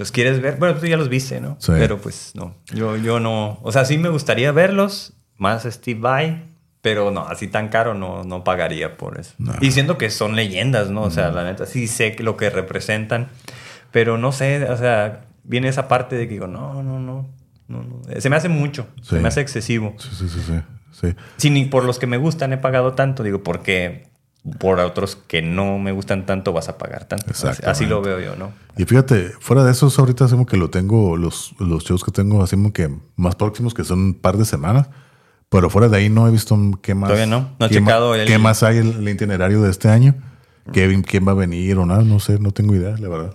los quieres ver, bueno, tú ya los viste, ¿no? Sí. Pero pues no, yo, yo no, o sea, sí me gustaría verlos, más Steve Vai, pero no, así tan caro no, no pagaría por eso. No. Y siento que son leyendas, ¿no? O sea, la neta, sí sé lo que representan, pero no sé, o sea, viene esa parte de que digo, no, no, no, no, no. se me hace mucho, se me hace excesivo. Sí, sí, sí, sí. sí. Si ni por los que me gustan he pagado tanto, digo, porque por otros que no me gustan tanto vas a pagar tanto. Así, lo veo yo, ¿no? Y fíjate, fuera de esos, ahorita hacemos que lo tengo, los, los shows que tengo, hacemos que más próximos, que son un par de semanas. Pero fuera de ahí no he visto qué más. Todavía no. No he qué checado el- ¿Qué más hay en el itinerario de este año? ¿Quién, quién va a venir o nada? No sé, no tengo idea, la verdad.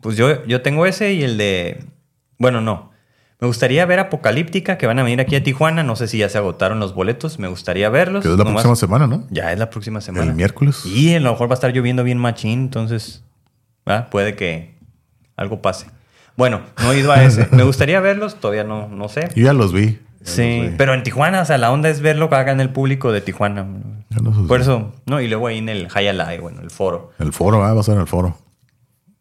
Pues yo, yo tengo ese y el de. Bueno, no. Me gustaría ver Apocalíptica, que van a venir aquí a Tijuana. No sé si ya se agotaron los boletos. Me gustaría verlos. Que es la Nomás- próxima semana, ¿no? Ya es la próxima semana. El miércoles. Y a lo mejor va a estar lloviendo bien machín, entonces puede que algo pase. Bueno, no he ido a ese. Me gustaría verlos, todavía no, no sé. Yo ya los vi. Ya Sí, los vi. pero en Tijuana, o sea, la onda es ver lo que haga en el público de Tijuana. Ya los- Por eso, no, y luego ahí en el High Alive, bueno, el foro. El foro, ah, va a ser en el foro.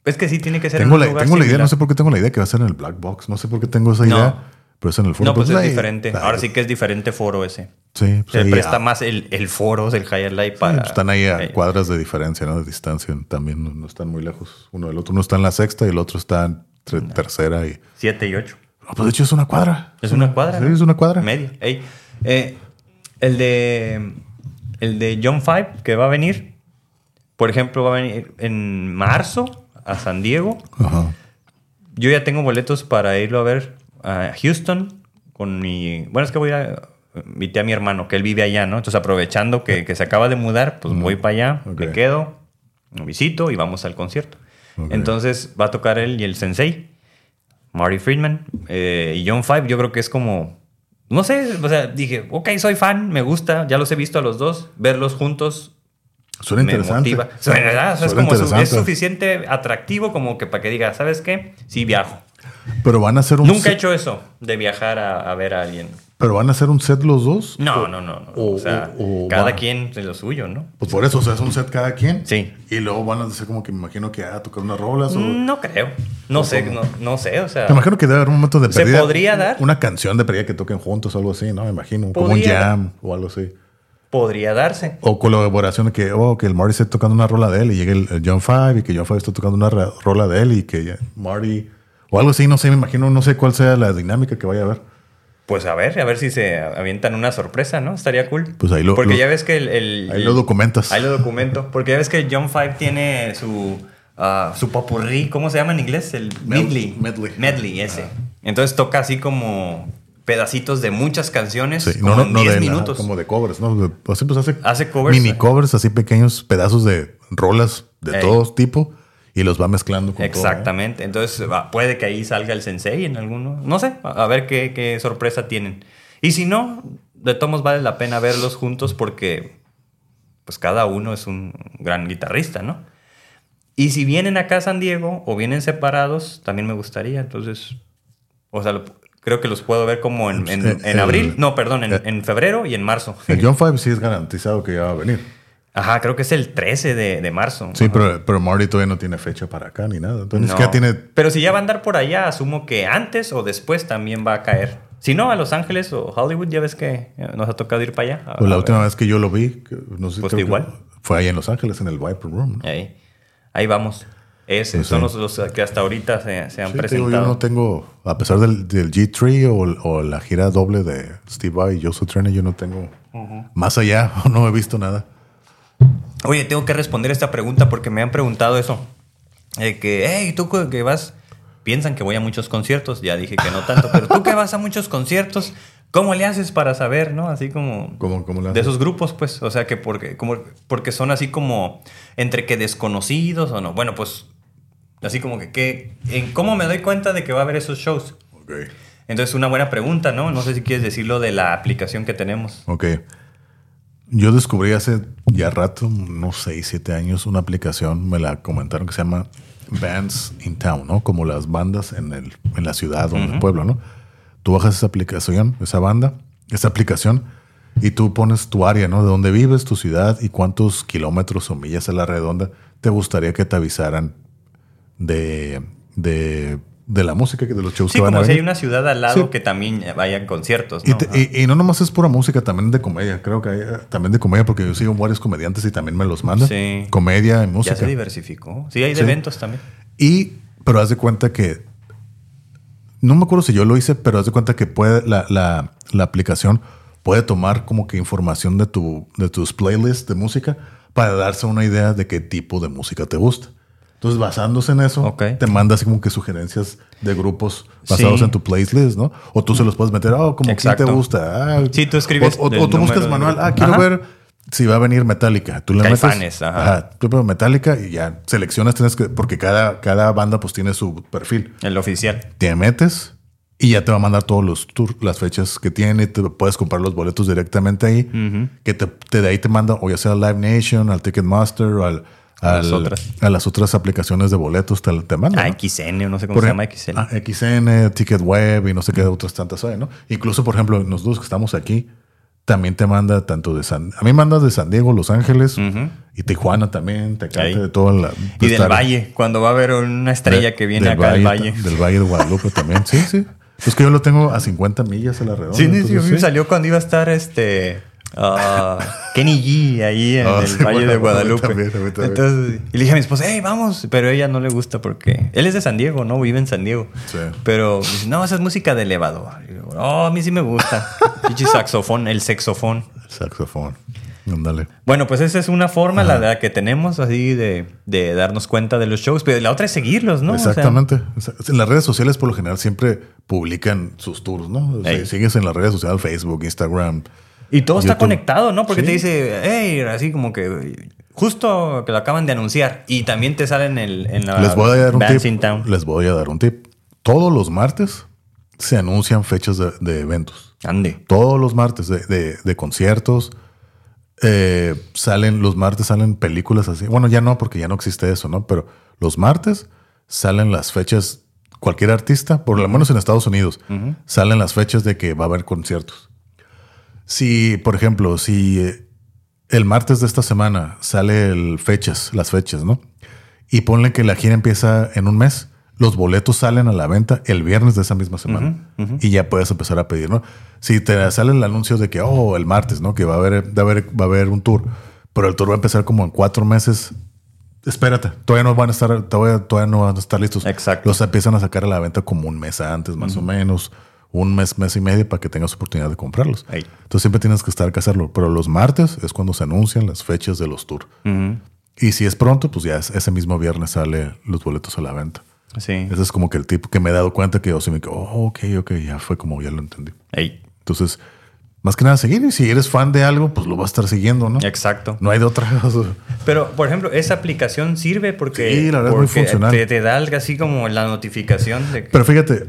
Es que sí tiene que ser Tengo en la, un lugar tengo la idea, no sé por qué tengo la idea que va a ser en el Black Box. No sé por qué tengo esa No. idea. Pero es en el foro. No, pues es ahí- diferente. ah, Ahora sí que es diferente foro ese. Sí, pues Se presta ah, más el, el foro del High Alive sí, para... pues están ahí a eh, cuadras de diferencia, ¿no? De distancia. También no, no están muy lejos uno del otro. Uno está en la sexta y el otro está en tre- tercera. Y... Siete y ocho. No, pues de hecho es una cuadra. Es una cuadra. Sí, ¿no? es una cuadra. Media. Ey. Eh, el de... El de John Five, que va a venir. Por ejemplo, va a venir en marzo a San Diego. Ajá. Yo ya tengo boletos para irlo a ver a Houston con mi... Bueno, es que voy a... Invité a mi hermano, que él vive allá, ¿no? Entonces, aprovechando que, que se acaba de mudar, pues voy para allá, me quedo, lo visito y vamos al concierto. Entonces, va a tocar él y el sensei, Marty Friedman. eh, y John Five, yo creo que es como... no sé, o sea, dije, ok, soy fan, me gusta, ya los he visto a los dos, verlos juntos. Suena me interesante. motiva. Suena, ¿verdad? O sea, es, como su- es suficiente atractivo como que para que diga, ¿sabes qué? Sí, viajo. Pero van a hacer un Nunca he hecho eso, de viajar a, a ver a alguien. pero van a hacer un set los dos. No, O- no, no. no. o- o sea, o- cada quien de lo suyo, ¿no? Pues por eso, o sea, es un set cada quien. Sí. Y luego van a hacer como que me imagino que a tocar unas rolas o. No creo. No sé, no, no sé, o sea. Me imagino que debe haber un momento de ¿Se perdida. podría dar? Una canción de perdida que toquen juntos o algo así, ¿no? Me imagino. Como un jam o algo así. Podría darse. O colaboración que, oh, que el Marty esté tocando una rola de él y llegue el, el John Five y que John Five esté tocando una rola de él y que Marty. O algo así, no sé, me imagino, no sé cuál sea la dinámica que vaya a haber. Pues a ver, a ver si se avientan una sorpresa, ¿no? Estaría cool. Pues ahí lo- Porque lo- ya ves que el. el- Ahí el- lo documentas. Ahí lo documento. Porque ya ves que John Five tiene su. ah, su popurrí, ¿cómo se llama en inglés? El Med- medley. medley. Medley, ese. Entonces toca así como pedacitos de muchas canciones. Sí, como no, no, en no 10 de minutos. como de covers, ¿no? Así pues hace, Hace covers. mini covers, así pequeños pedazos de rolas de Ey. todo tipo y los va mezclando con todo, ¿eh? Exactamente. Entonces puede que ahí salga el sensei en alguno. No sé, a ver qué, qué sorpresa tienen. Y si no, de todos vale la pena verlos juntos porque pues cada uno es un gran guitarrista, ¿no? Y si vienen acá a San Diego o vienen separados, también me gustaría. Entonces, o sea, lo- creo que los puedo ver como en, en- El- en abril. No, perdón, en, el- en febrero y en marzo. El John Five sí es garantizado que ya va a venir. Ajá, creo que es el 13 de, de marzo. Sí, pero, pero Marty todavía no tiene fecha para acá ni nada. Entonces, No. siquiera tiene. Pero si ya va a andar por allá, asumo que antes o después también va a caer. Si no, a Los Ángeles o Hollywood, ya ves que eh, nos ha tocado ir para allá. Pues la última vez que yo lo vi, no sé, Pues igual. Fue ahí en Los Ángeles, en el Viper Room. ¿no? Ahí, ahí vamos. Ese, Pues son sí. los, los que hasta ahorita se, se han Sí, te digo, presentado. yo no tengo, a pesar del, del G3 o, o la gira doble de Steve Vai y Joe Turner, yo no tengo más allá, no he visto nada. Oye, tengo que responder esta pregunta porque me han preguntado eso. Eh, que, hey, tú que vas, piensan que voy a muchos conciertos. Ya dije que no tanto, pero tú que vas a muchos conciertos, ¿cómo le haces para saber, no? Así como... ¿Cómo, cómo le De haces? esos grupos, pues. O sea, que porque, como, porque son así como entre que desconocidos o no. Bueno, pues así como que, que en ¿cómo me doy cuenta de que va a haber esos shows? Ok. Entonces, una buena pregunta, ¿no? No sé si quieres decirlo de la aplicación que tenemos. Ok. Yo descubrí hace ya rato, unos 6, 7 años, una aplicación, me la comentaron que se llama Bands in Town, ¿no? Como las bandas en, el, en la ciudad o en el pueblo, ¿no? Tú bajas esa aplicación, esa banda, esa aplicación, y tú pones tu área, ¿no? De dónde vives, tu ciudad y cuántos kilómetros o millas a la redonda te gustaría que te avisaran de, de, de la música, de los shows Sí, que van a como si hay una ciudad al lado Sí. que también vayan conciertos, Y, ¿no? te- y- y no nomás es pura música, también de comedia. Creo que hay eh, también de comedia porque yo sigo varios comediantes y también me los mandan. Sí. Comedia y ya música. se diversificó. Sí, hay de Sí. eventos también. Y, pero haz de cuenta que, no me acuerdo si yo lo hice, pero haz de cuenta que puede, la, la- la aplicación puede tomar como que información de, tu, de tus playlists de música para darse una idea de qué tipo de música te gusta. Entonces, basándose en eso, te manda así como que sugerencias de grupos basados Sí. en tu playlist, ¿no? O tú se los puedes meter, oh, como quién te gusta. Ah, Sí, tú escribes O, o- del o tú buscas manual, ah, quiero Ajá. ver si va a venir Metallica. Tú le Caifanes, metes. ajá. Ajá, tú pones Metallica y ya seleccionas, tienes que, porque cada, cada banda pues tiene su perfil. El oficial. Te metes y ya te va a mandar todos los tours, las fechas que tiene, te puedes comprar los boletos directamente ahí, que te, te- de ahí te manda o ya sea al Live Nation, al Ticketmaster o al, A las al- otras. a las otras aplicaciones de boletos te, te mandan. Ah, ¿no? XN, no sé cómo Por se llama XN. ah, XN, Ticket Web y no sé qué otras tantas hay, ¿no? Incluso, por ejemplo, nosotros que estamos aquí, también te manda tanto de San... A mí manda de San Diego, Los Ángeles y Tijuana también, te canta de toda la... y del Valle, cuando va a haber una estrella de- que viene del acá del Valle, Valle. Del Valle de Guadalupe también, sí, sí. Es que yo lo tengo a 50 millas a la redonda. Sí, sí, sí, entonces, a mí me salió cuando iba a estar este ah, Kenny G ahí en Ah, el sí, Valle bueno, de Guadalupe. también, también. Entonces, y le dije a mi esposa, hey, vamos, pero a ella no le gusta porque él es de San Diego, ¿no? Vive en San Diego. Sí. Pero dice, no, esa es música de elevador. Y yo, oh, a mí sí me gusta. Pichi saxofón, el saxofón. Saxofón. Ándale. Bueno, pues esa es una forma, la, la que tenemos así de, de darnos cuenta de los shows, pero la otra es seguirlos, ¿no? Exactamente. O sea, en las redes sociales, por lo general, siempre publican sus tours, ¿no? O sea, sigues en las redes sociales, Facebook, Instagram. Y todo está conectado, ¿no? Porque Sí. te dice, hey, así como que justo que lo acaban de anunciar. Y también te sale en, el, en la Les voy a dar un tip. Town. Les voy a dar un tip. Todos los martes se anuncian fechas de, de eventos. Ande. Todos los martes de, de- de conciertos. eh, salen, los martes salen películas así. Bueno, ya no, porque ya no existe eso, ¿no? Pero los martes salen las fechas, cualquier artista, por lo menos en Estados Unidos, salen las fechas de que va a haber conciertos. Si, por ejemplo, si eh, el martes de esta semana sale el fechas, las fechas, ¿no? Y ponle que la gira empieza en un mes, los boletos salen a la venta el viernes de esa misma semana y ya puedes empezar a pedir, ¿no? Si te sale el anuncio de que, oh, el martes, ¿no? Que va a haber, va a haber, va a haber un tour, pero el tour va a empezar como en cuatro meses. Espérate, todavía no van a estar, todavía, todavía no van a estar listos. Exacto. Los empiezan a sacar a la venta como un mes antes, más o menos, un mes, mes y medio para que tengas oportunidad de comprarlos. Entonces siempre tienes que estar que hacerlo. Pero los martes es cuando se anuncian las fechas de los tours. Y si es pronto, pues ya es- ese mismo viernes sale los boletos a la venta. Sí. Ese es como que el tipo que me he dado cuenta que yo sí me quedo, oh, ok, ok, ya fue como ya lo entendí. Entonces, más que nada seguir. Y si eres fan de algo, pues lo vas a estar siguiendo, ¿no? Exacto. No hay de otra. Pero, por ejemplo, esa aplicación sirve porque, Sí, la verdad es muy porque funcional. Te, te da algo así como la notificación de que. Pero fíjate,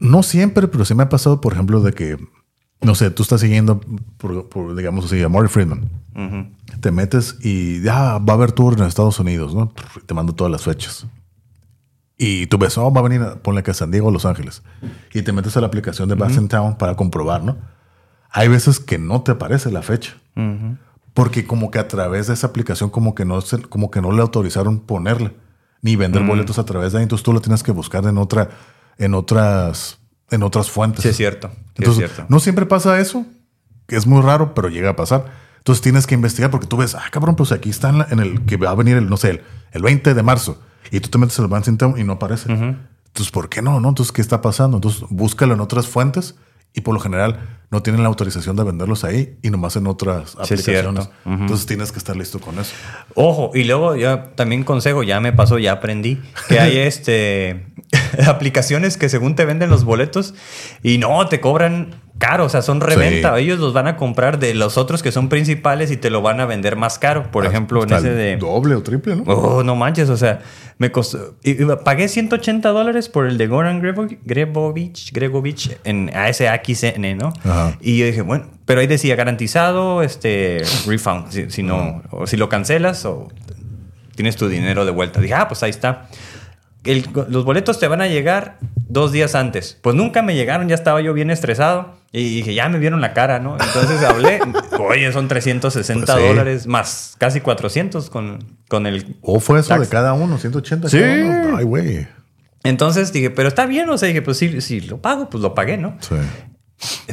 no siempre, pero sí me ha pasado, por ejemplo, de que, no sé, tú estás siguiendo, por, por, digamos así, a Marty Friedman. Te metes y ya va a haber tour en Estados Unidos, ¿no? Te mando todas las fechas. Y tú ves, oh, va a venir, a, ponle que a San Diego o Los Ángeles. Y te metes a la aplicación de Bass in Town para comprobar, ¿no? Hay veces que no te aparece la fecha. Ujú. Porque como que a través de esa aplicación como que no, como que no le autorizaron ponerle. Ni vender boletos a través de ahí. Entonces tú lo tienes que buscar en otra, en otras, en otras fuentes. Sí, es cierto. Sí, Entonces, es cierto. no siempre pasa eso, que es muy raro, pero llega a pasar. Entonces tienes que investigar porque tú ves, ah, cabrón, pues aquí está en, la- en el que va a venir el, no sé, el, el 20 de marzo. Y tú te metes al Advanced Town y no aparece. Entonces, ¿por qué no? no? Entonces, ¿qué está pasando? Entonces, búscalo en otras fuentes y por lo general no tienen la autorización de venderlos ahí y nomás en otras Sí, aplicaciones. Entonces, tienes que estar listo con eso. Ojo, y luego ya también consejo, ya me pasó, ya aprendí que hay este aplicaciones que según te venden los boletos y no te cobran caro, o sea, son reventa. Sí. Ellos los van a comprar de los otros que son principales y te lo van a vender más caro. Por ejemplo, en ese de Doble o triple, ¿no? Oh, no manches, o sea, me costó. Pagué 180 dólares por el de Goran Grebo- Grebovich, Gregovich en ASAXN, ¿no? Ajá. Y yo dije, bueno, pero ahí decía garantizado, este, refund, si, si no, o si lo cancelas o tienes tu dinero de vuelta. Dije, ah, pues ahí está. El- los boletos te van a llegar dos días antes. Pues nunca me llegaron, ya estaba yo bien estresado. Y dije, ya me vieron la cara, ¿no? Entonces hablé, oye, son 360 Pues sí. dólares más casi 400 con, con el ¿O fue eso tax. de cada uno? 180 Sí. cada uno. Ay, güey. Entonces dije, pero está bien, o sea, dije, pues sí, sí, lo pago, pues lo pagué, ¿no? Sí.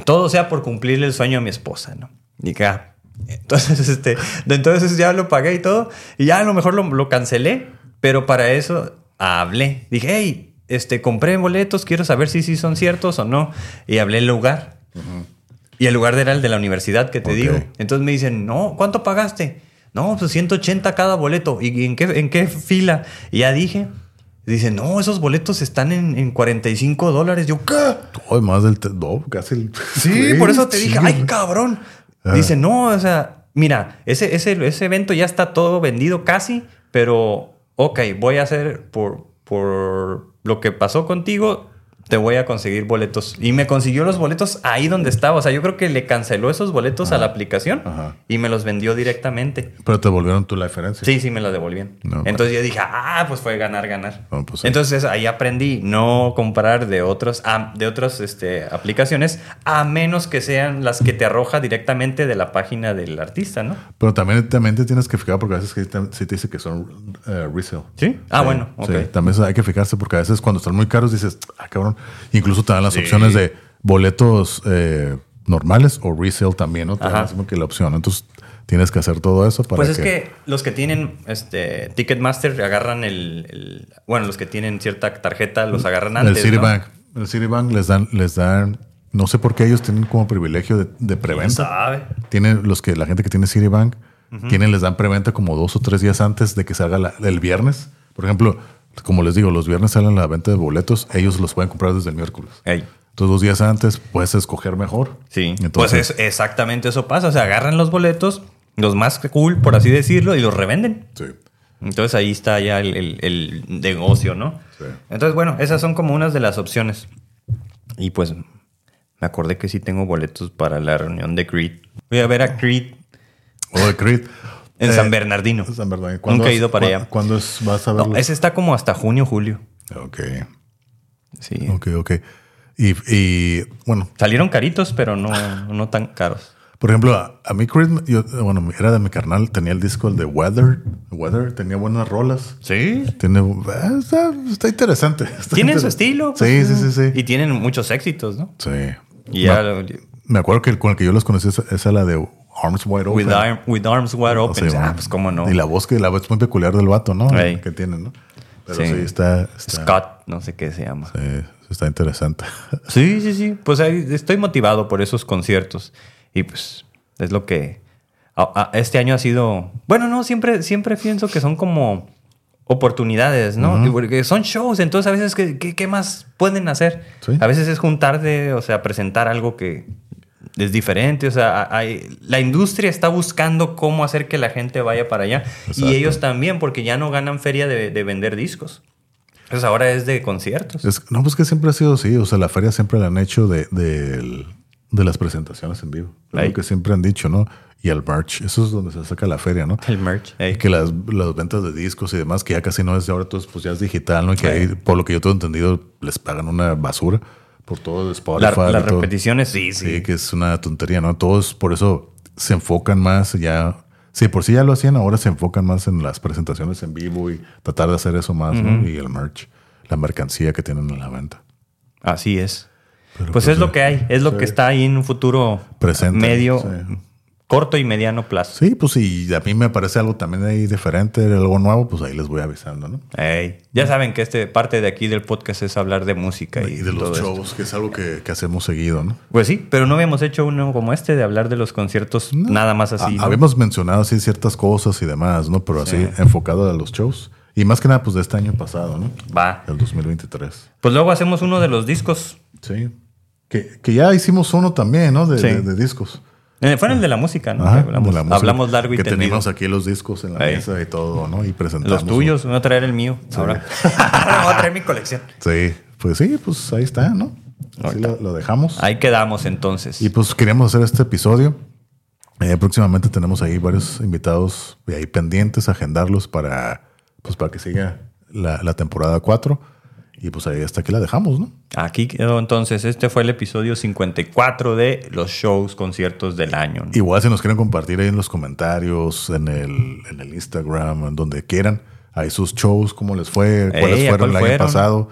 Todo sea por cumplirle el sueño a mi esposa, ¿no? Y dije, ah. Entonces, este, entonces ya lo pagué y todo, y ya a lo mejor lo, lo cancelé, pero para eso hablé. Dije, hey, este, compré boletos, quiero saber si sí son ciertos o no. Y hablé el lugar. Y el lugar era el de la universidad que te Ok. digo. Entonces me dicen, no, ¿cuánto pagaste? No, pues 180 cada boleto. ¿Y en qué, en qué fila? Y ya dije. Dicen, no, esos boletos están en, en 45 dólares. Yo, ¿qué? Ay, más del no, casi el. Sí, por eso te dije, ay, cabrón. Ah. Dice, no, o sea, mira, ese, ese, ese evento ya está todo vendido casi, pero, ok, voy a hacer por, por lo que pasó contigo, te voy a conseguir boletos. Y me consiguió los boletos ahí donde estaba. O sea, yo creo que le canceló esos boletos a la aplicación Ajá. y me los vendió directamente. Pero te volvieron tu la diferencia. Sí, sí, me los devolvían. No, Entonces yo dije, ah, pues fue ganar, ganar. No, pues sí. Entonces ahí aprendí no comprar de otros, de otras este, aplicaciones, a menos que sean las que te arroja directamente de la página del artista, ¿no? Pero también, también te tienes que fijar porque a veces que te- sí te dice que son eh, resale. ¿Sí? Ah, bueno, ok. Sí, también hay que fijarse porque a veces cuando están muy caros dices, ah, cabrón. Incluso te dan las Sí. opciones de boletos eh, normales o resale también, ¿no? Te dan como que la opción. Entonces tienes que hacer todo eso para Pues es que los que tienen este Ticketmaster agarran el, el- bueno, los que tienen cierta tarjeta los agarran antes, el ¿no? Citibank. El Citibank les dan, les dan, no sé por qué ellos tienen como privilegio de, de ¿Quién preventa. sabe? Tienen los que la gente que tiene Citibank tienen les dan preventa como dos o tres días antes de que salga la- el viernes. Por ejemplo, como les digo, los viernes salen la venta de boletos, ellos los pueden comprar desde el miércoles. Ey. Entonces, dos días antes puedes escoger mejor. Sí, Entonces, pues es, exactamente eso pasa. O sea, agarran los boletos, los más cool, por así decirlo, y los revenden. sí. Entonces ahí está ya el, el- el negocio, ¿no? Sí. Entonces, bueno, esas son como unas de las opciones. Y pues Me acordé que sí tengo boletos para la reunión de Creed. Voy a ver a Creed O de Creed. En Eh, San Bernardino. San Bernardino. ¿Cuándo Nunca he vas- ido para allá. ¿Cuándo es- vas a verlo? No, ese está como hasta junio, julio. Ok, Sí. ok, ok. Y, y, bueno, Salieron caritos, pero no, no tan caros. por ejemplo, a, a mí Creed, yo, bueno, era de mi carnal, tenía el disco el de Weather. Weather tenía buenas rolas. Sí. Tiene, eh, está, está interesante. está Tienen su estilo. Sí, pues, sí, sí, sí. Y tienen muchos éxitos, ¿no? Sí. Y ya Me, acuerdo que el- con el que yo los conocí esa, esa la de Arms Wide Open. with, arm- with Arms Wide O Open. sea, ah, pues cómo no. Y la voz que la voz muy peculiar del vato, ¿no? Ey. Que tiene, ¿no? Pero Sí. sí, está, está, Scott, no sé qué se llama. sí, está interesante. Sí, sí, sí. Pues ahí estoy motivado por esos conciertos. Y pues es lo que a- a- este año ha sido. Bueno, no, siempre, siempre pienso que son como oportunidades, ¿no? Porque son shows, entonces a veces, ¿qué, qué, qué más pueden hacer? Sí. A veces es juntarte, o sea, presentar algo que es diferente. O sea, hay- la industria está buscando cómo hacer que la gente vaya para allá. Exacto. Y ellos también, porque ya no ganan feria de, de vender discos. Entonces ahora es de conciertos. Es- no, pues que siempre ha sido así. O sea, la feria siempre la han hecho de, de las presentaciones en vivo. Es. Lo que siempre han dicho, ¿no? Y el merch. Eso es donde se saca la feria, ¿no? El merch. ey. Que las, las ventas de discos y demás, que ya casi no es de ahora, todo es, pues ya es digital, ¿no? Y que ahí, por lo que yo tengo entendido, les pagan una basura por todo de La- Spotify. las todo. repeticiones, sí, Sí, sí. que es una tontería, ¿no? Todos por eso se enfocan más ya. Sí, por sí ya lo hacían, ahora se enfocan más en las presentaciones en vivo y tratar de hacer eso más, ¿no? Y el merch, la mercancía que tienen en la venta. Así es. Pero pues, pues, es lo que hay, es lo que está ahí en un futuro Presente, medio, sí. Corto y mediano plazo. Sí, pues si a mí me parece algo también ahí diferente, algo nuevo, pues ahí les voy avisando, ¿no? Ey, Ya saben que este parte de aquí del podcast es hablar de música y, Y de todo los esto. shows, que es algo que, que hacemos seguido, ¿no? Pues sí, pero no habíamos hecho uno como este de hablar de los conciertos nada más así. Ah, ¿no? Habíamos mencionado así ciertas cosas y demás, ¿no? Pero así enfocado a los shows. Y más que nada, pues de este año pasado, ¿no? Va. El 2023. Pues luego hacemos uno de los discos. Sí. Que, que ya hicimos uno también, ¿no? De, Sí. de- de discos. Eh, Fue en el de la música, ¿no? Ajá, hablamos, de la música. hablamos largo y Que tendido. teníamos aquí los discos en la Ahí. mesa y todo, ¿no? Y presentamos. Los tuyos, voy a traer el mío. Ahora. Ahora voy a traer mi colección. Sí. Pues sí, pues ahí está, ¿no? Así lo, lo dejamos. Ahí quedamos entonces. Y pues queríamos hacer este episodio. Eh, próximamente tenemos ahí varios invitados de ahí pendientes, agendarlos para, pues para que siga la, la temporada 4. Y pues ahí hasta aquí la dejamos, ¿no? Aquí quedó entonces. Este fue el episodio 54 de los shows, conciertos del año. ¿no? Igual si nos quieren compartir ahí en los comentarios, en el, en el Instagram, en donde quieran, ahí sus shows, cómo les fue, cuáles Ey, ¿a fueron cuál el año fueron? pasado.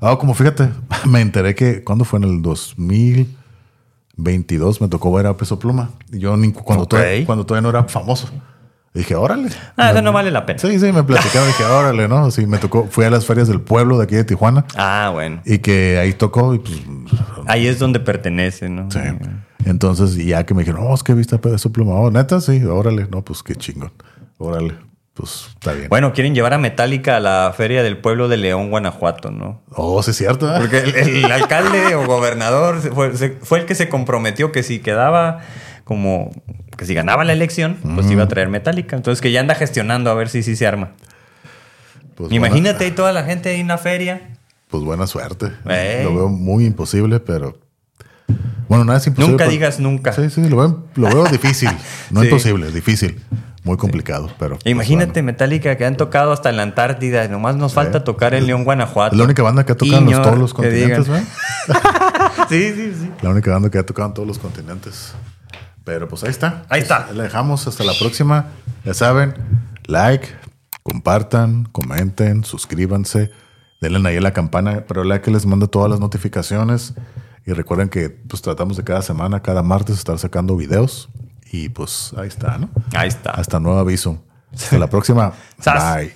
Ah, como fíjate, me enteré que cuando fue en el 2022 me tocó ver a Peso Pluma. Y yo cuando, todavía, cuando todavía no era famoso. Dije, órale. Ah, eso no vale la pena. Sí, sí, me platicaron, dije, órale, ¿no? Sí, me tocó, fui a las ferias del pueblo de aquí de Tijuana Ah, bueno. y que ahí tocó y pues Ahí es donde pertenece, ¿no? Sí. Entonces, ya que me dijeron, oh, es que viste Peso Pluma. Oh, neta, sí, órale. No, pues qué chingón. Órale. Pues está bien. Bueno, quieren llevar a Metallica a la feria del pueblo de León, Guanajuato, ¿no? Oh, sí, es cierto. ¿eh? Porque el, el alcalde o gobernador fue el que se comprometió que si quedaba como que si ganaba la elección, pues iba a traer Metallica. Entonces que ya anda gestionando a ver si sí se arma. Pues buena- Imagínate ahí toda la gente en una feria. pues buena suerte. Ey. Lo veo muy imposible, pero. Bueno, nada es imposible. Nunca pero- digas nunca. Sí, sí, lo veo, lo veo difícil. No Sí. imposible, difícil. Muy complicado, pero. pues, Imagínate bueno. Metallica que han tocado hasta en la Antártida. Nomás nos falta tocar en León, Guanajuato. Es la única banda que ha tocado en los- Iñor, todos los continentes. ¿verdad? Sí, sí, sí. La única banda que ha tocado en todos los continentes. Pero pues ahí está. Ahí está. La dejamos. Hasta la próxima. Ya saben, like, compartan, comenten, suscríbanse. Denle ahí a la campana para la que les manda todas las notificaciones. Y recuerden que pues tratamos de cada semana, cada martes estar sacando videos. Y pues ahí está, ¿no? Ahí está. Hasta nuevo aviso. Hasta la próxima. Bye.